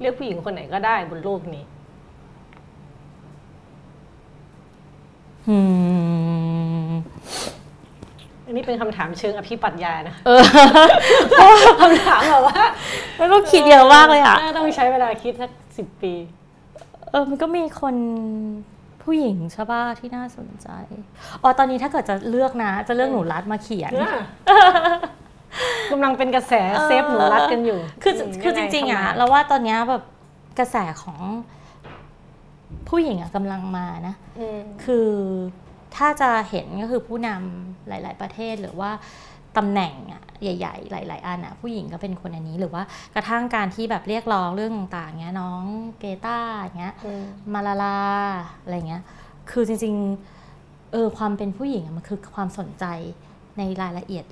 เลือกผู้หญิงคนไหนก็ได้บนโลกนี้ อืมอันนี้เป็นคำถามเชิงอภิปรัชญานะเออคำถามแบบว่าแล้วก็คิดเยอะมากเลยอะน่าต้องใช้เวลาคิดสักสิบปี เออมันก็มีคนผู้หญิงใช่ป่ะที่น่าสนใจ อ๋อตอนนี้ถ้าเกิดจะเลือกนะ จะเลือกหนูรัดมาเขียนกำลังเป็นกระแสเซฟหนูรัดกันอยู่ คือมคือจยัไริงๆอะทำไมเราว่าตอนเนี้ยแบบกระแสของ ผู้หญิงอะกำลังมานะอืมคือถ้าจะเห็นก็คือผู้นำหลาย ๆ ประเทศหรือว่าตำแหน่งอะใหญ่ ๆ หลาย ๆ อันอะผู้หญิงก็เป็นคนอันนี้หรือว่ากระทั่งการที่แบบเรียกร้องเรื่องต่างๆเงี้ยน้องเกตาเงี้ยอืมมาลาลาอะไรเงี้ย คือจริง ๆ เออความเป็นผู้หญิงอะมันคือความสนใจในรายละเอียด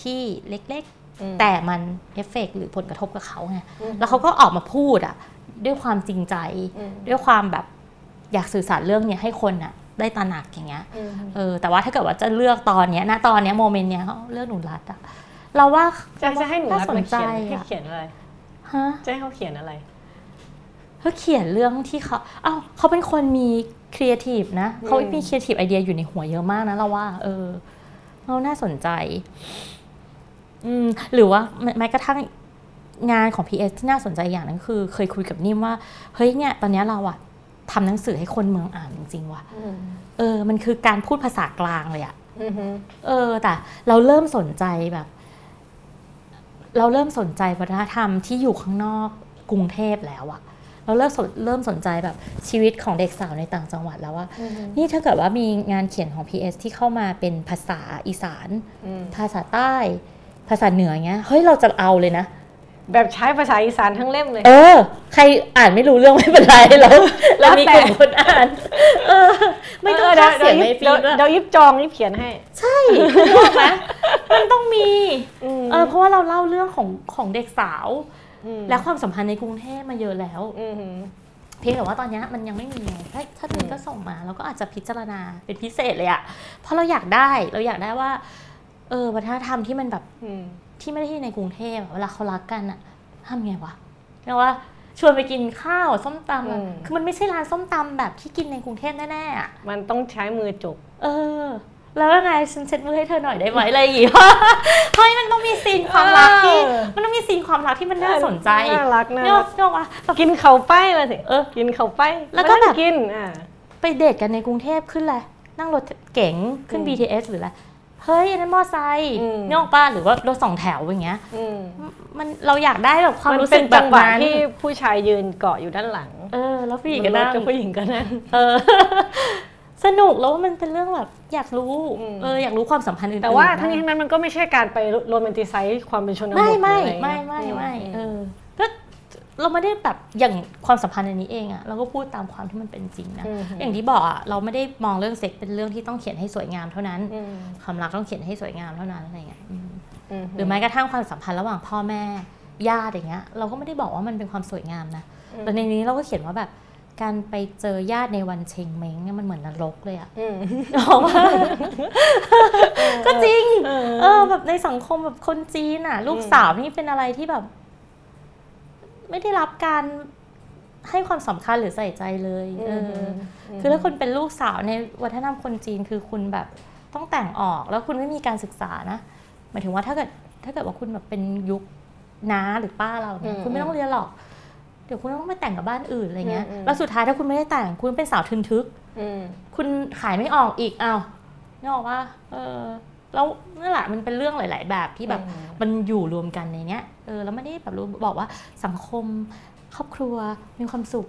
ที่เล็กอืมๆแต่มันเอฟเฟกต์หรือผลกระทบกับเขาไงอืมแล้วเขาก็ออกมาพูดอะด้วยความจริงใจอืมด้วยความแบบ อยากสื่อสารเรื่องเนี้ยให้คนอะได้ตระหนักอย่างเงี้ยอืมเออแต่ว่าถ้าเกิดว่าจะเลือกตอนเนี้ยณตอนเนี้ย moment เนี้ยเขาเลือกหนูรัดอะเราว่าจะจะให้หนูรัดสนมาใจเขียนให้อะเขียนอะไรฮะจะให้เขาเขียนอะไรเขาเขียนเรื่องที่เขาเอ้าเขาเป็นคนมีครีเอทีฟนะอืมเขามี creative idea อยู่ในหัวเยอะมากนะเราว่า เออเราน่าสนใจ อืม หรือว่าแม้แม้กระทั่งงานของ PS ที่น่าสนใจอย่างหนึ่งคือ เคยคุยกับนิ่มว่า เฮ้ยเนี่ย ตอนเนี้ยเราอะ ทำหนังสือให้คนเมืองอ่านจริงๆว่ะอืมเออ มันคือการพูดภาษากลางเลยอะอืมเออ แต่เราเริ่มสนใจแบบ เราเริ่มสนใจวัฒนธรรมที่อยู่ข้างนอกกรุงเทพแล้วอะเราเริ่มสนเริ่มสนใจแบบชีวิตของเด็กสาวในต่างจังหวัดแล้วว่าอืมนี่ถ้าเกิดว่ามีงานเขียนของ PS ที่เข้ามาเป็นภาษาอีสานอืมภาษาใต้ ภาษาเหนือเงี้ย เฮ้ยเราจะเอาเลยนะ แบบใช้ภาษาอีสานทั้งเล่มเลย เออ ใครอ่านไม่รู้เรื่องไม่เป็นไรแล้วเรามีกลุ่มคนอ่าน เออ ไม่ต้องเดี๋พากยวเสียงในฟีเดี๋ยวดด้วยเดี๋ยวยิบจองยิบเขียนให้ ใช่คือรู้ไหมมันต้องมีมเออ เพราะว่าเราเล่าเรื่องของของเด็กสาวมและความสัมพันธ์ในกรุงเทพมาเยอะแล้วอืมเพียงแต่ว่าตอนเนี้ยมันยังไม่มีไงถ้าถ้ามีก็ส่งมาเราก็อาจจะพิจารณาเป็นพิเศษเลยอะเพราะเราอยากได้เราอยากได้ว่า เออวัฒนธรรมที่มันแบบอืม ที่ไม่ได้ที่ในกรุงเทพอะเวลาเขารักกันอะทำไงวะเรียกว่าชวนไปกินข้าวส้มตำอะคือมันไม่ใช่ร้านส้มตำแบบที่กินในกรุงเทพแน่ๆอะมันต้องใช้มือจกเออ แล้วยังไงฉันเช็ดมือให้เธอหน่อยได้ไหมอะไรอย่างงี้เฮ้ยมันต้องมีซีนความรักที่เออมันต้องมีซีนความรักที่มันน่าสนใจน่ารักนะเนี่ยเนี่ยว่าแบบกินเขาไปมาสิเออกินเขาไปแล้วก็แบบมานั่งกินอ่าไปเดทกันในกรุงเทพขึ้นเลยนั่งรถเก๋งขึ้นอืม BTS หรืออะไร เฮ้ยอันนั้นมอไซค์อืมนี่ออกป้าหรือว่ารถสองแถวอย่างเงี้ยอืมมันเราอยากได้แบบความมันรู้เป็สึนกแบจับงหวะนั้นที่ผู้ชายยืนเกาะอยู่ด้านหลัง เออ แล้วผู้หญิงก็นั่งบนรถผู้หญิงก็นั่งเออสนุกแล้วว่ามันเป็นเรื่องแบบอยากรู้อืมเอออยากรู้ความสัมพันธ์อื่นๆแต่ว่าบ้ทั้งนี้ทั้งนั้นมันก็ไม่ใช่การไปโรแมนติไซส์ความเป็นชนบทไม่ไม่หรืออะรไม่เงี้ยไม่ไม่อืเออก็ เราไม่ได้แบบอย่างความสัมพันธ์อันนี้เองอะเราก็พูดตามความที่มันเป็นจริงนะมอย่างที่บอกอะเราไม่ได้มองเรื่องเซ็กเป็นเรื่องที่ต้องเขียนให้สวยงามเท่านั้นอืมความรักต้องเขียนให้สวยงามเท่านั้นอะไรเงี้ยอืมมหรือแม้กระทั่งความสัมพันธ์ระหว่างพ่อแม่ญาติอย่างเงี้ย เราก็ไม่ได้บอกว่ามันเป็นความสวยงามนะอืมแต่ในนี้เราก็เขียนว่าแบบการไปเจอญาติในวันเชงเม้งเนี่ยมันเหมือนนรกเลยอะอืมบอกว่าก็จริงเออเออแบบในสังคมแบบคนจีนอะลูกสาวนี่เป็นอะไรที่แบบ ไม่ได้รับการให้ความสำคัญหรือใส่ใจเลยเอออคือถ้าคุณเป็นลูกสาวในวัฒนธรรมคนจีนคือคุณแบบต้องแต่งออกแล้วคุณไม่มีการศึกษานะหมายถึงว่าถ้าเกิดถ้าเกิดว่าคุณแบบเป็นยุคน้าหรือป้าเราเนี่ยอืมคุณไม่ต้องเรียนหรอกเดี๋ยวคุณต้องไปแต่งกับบ้านอื่นอะไรเงี้ยอืมอืมแล้วสุดท้ายถ้าคุณไม่ได้แต่งคุณเป็นสาวทึนทึกอืมคุณขายไม่ออกอีกอ้าวนึกออกว่าเออ แล้วนั่นแหละมันเป็นเรื่องหลาย ๆ แบบที่แบบอืมมันอยู่รวมกันในเนี้ยเออแล้วไม่ได้แบบรู้บอกว่าสังคมครอบครัวมีความสุข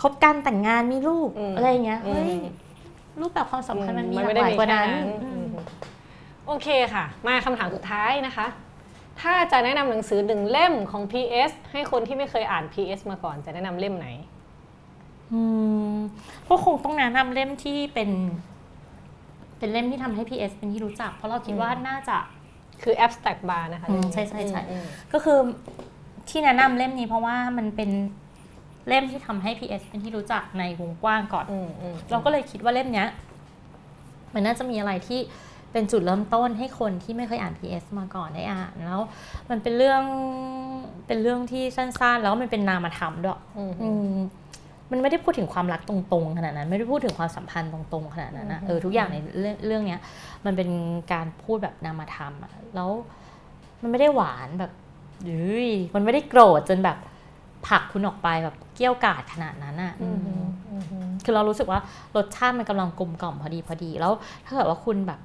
คบกันแต่งงานมีลูกอืมอะไรอย่างเงี้ยเฮ้ยอืมรูปแบบความสัมพันธ์มันมีหไม่ลากได้หลายมีกว่าแค่นั้นนั้นอืมโอเคค่ะ มาคำถามสุดท้ายนะคะ ถ้าจะแนะนำหนังสือหนึ่งเล่มของ PS ให้คนที่ไม่เคยอ่าน PS มาก่อนจะแนะนำเล่มไหนอืมก็คงต้องแนะนำเล่มที่เป็น เป็นเล่มที่ทำให้ PS เป็นที่รู้จัก เพราะเราคิดว่าน่าจะคือ Abstract Bar นะคะอืมเล่มนี้ใช่ใช่ใช่อืมก็คือที่แนะนำเล่มนี้เพราะว่ามันเป็นเล่มที่ทำให้ PS เป็นที่รู้จักในวงกว้างก่อนอืมอืมเราก็เลยคิดว่าเล่มเนี้ย มันน่าจะมีอะไรที่เป็นจุดเริ่มต้นให้คนที่ไม่เคยอ่าน PS มาก่อนได้อ่านแล้ว มันเป็นเรื่องเป็นเรื่องที่สั้นๆ แล้วมันเป็นนามธรรมด้วยอื มอืมมันไม่ได้พูดถึงความรักตรงๆขนาดนั้น ไม่ได้พูดถึงความสัมพันธ์ตรงๆขนาดนั้นนะอืมเออทุกอย่างในเรื่องเรื่องเนี้ยมันเป็นการพูดแบบนามธรรมอะแล้วมันไม่ได้หวานแบบยุ้ยมันไม่ได้โกรธจนแบบผลักคุณออกไปแบบเกี้ยวกาดขนาดนั้นอะอืมอืมอืมอืมคือเรารู้สึกว่ารสชาติมันกำลังกลมกล่อมพอดีพอดี แล้วถ้าเกิดว่าคุณแบบ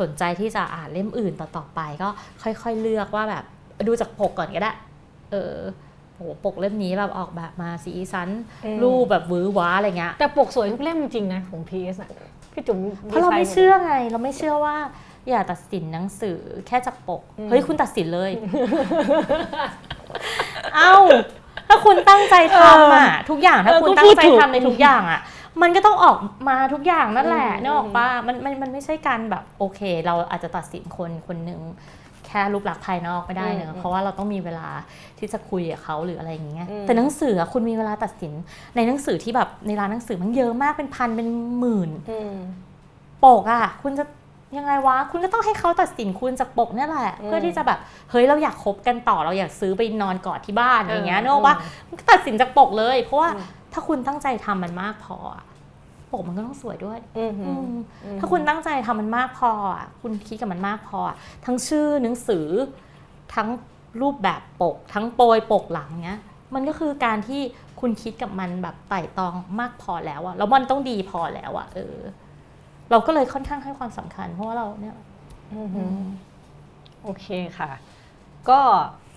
สนใจที่จะอ่านเล่มอื่นต่อๆไป ก็ค่อยๆเลือกว่าแบบดูจากปกก่อนก็ได้ เออ โหปกเล่มนี้แบบออกแบบมาสีสันอืมรูปแบบหวือหวาอะไรเงี้ยแต่ปกสวยทุกเล่มจริงๆนะของ PS อะพี่จุ๋มเพราะเราไม่ดีซน์เชื่อไง เราไม่เชื่อว่า อย่าตัดสินหนังสือแค่จากปกอืมเฮ้ยคุณตัดสินเลย เอ้า ถ้าคุณตั้งใจทำอะ ทุกอย่างถ้าคุณตั้งใจทำในทุกอย่างอะมันก็ต้องออกมาทุกอย่างนั่นแหละนึกออกปะมันมันมันไม่ใช่การแบบโอเค เราอาจจะตัดสินคนคนหนึ่งแค่รูปลักษณ์ภายนอกไม่ได้เนอะเพราะว่าเราต้องมีเวลาที่จะคุยกับเขาหรืออะไรอย่างเงี้ยแต่หนังสืออะคุณมีเวลาตัดสิน ในหนังสือที่แบบในร้านหนังสือมันเยอะมากเป็นพันเป็นหมื่นอืมปกอะคุณจะยังไงวะ คุณก็ต้องให้เขาตัดสินคุณจากปกเนี่ยแหละอืมเพื่อที่จะแบบเฮ้ยเราอยากคบกันต่อเราอยากซื้อไปนอนกอดที่บ้านอย่างเงี้ยเออนึกออกปะมันก็ตัดสินจากปกเลย เพราะว่าอืมถ้าคุณตั้งใจทำมันมากพอ อะปกมันก็ต้องสวยด้วยอืมอืมอืมถ้าคุณตั้งใจทำมันมากพออะคุณคิดกับมันมากพออะทั้งชื่อหนังสือ ทั้งรูปแบบปก ทั้งโปรยปกหลังเนี้ย มันก็คือการที่คุณคิดกับมันแบบไต่ตองมากพอแล้วอะแล้วมันต้องดีพอแล้วอะเออ เราก็เลยค่อนข้างให้ความสำคัญ เพราะว่าเราเนี่ยอืมอืมโอเคค่ะ ก็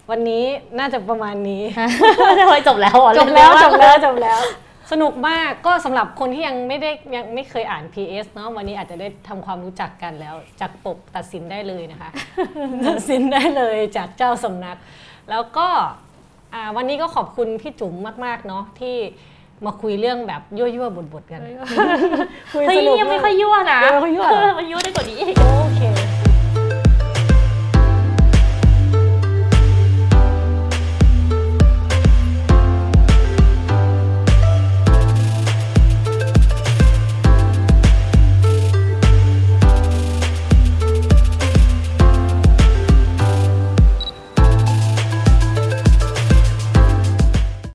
วันนี้น่าจะประมาณนี้จะไปจบแล้วเหรอจบแล้วเร็จวบมากแล้วจบแล้ว สนุกมากก็สำหรับคนที่ยังไม่ได้ยังไม่เคยอ่าน PS เนาะวันนี้อาจจะได้ทำความรู้จักกันแล้ว จากปกตัดสินได้เลยนะคะ ตัดสินได้เลยจากเจ้าสำนัก แล้วก็อ่าวันนี้ก็ขอบคุณพี่จุ๋มมาก ๆ เนาะที่มาคุยเรื่องแบบยั่วๆบทๆกันคุยเฮ้ยสนุกยังไม่มากค่อยยั่วนะยังไม่ค่อยยั่วเหรอมันยั่วได้กว่านี้อีกโอเค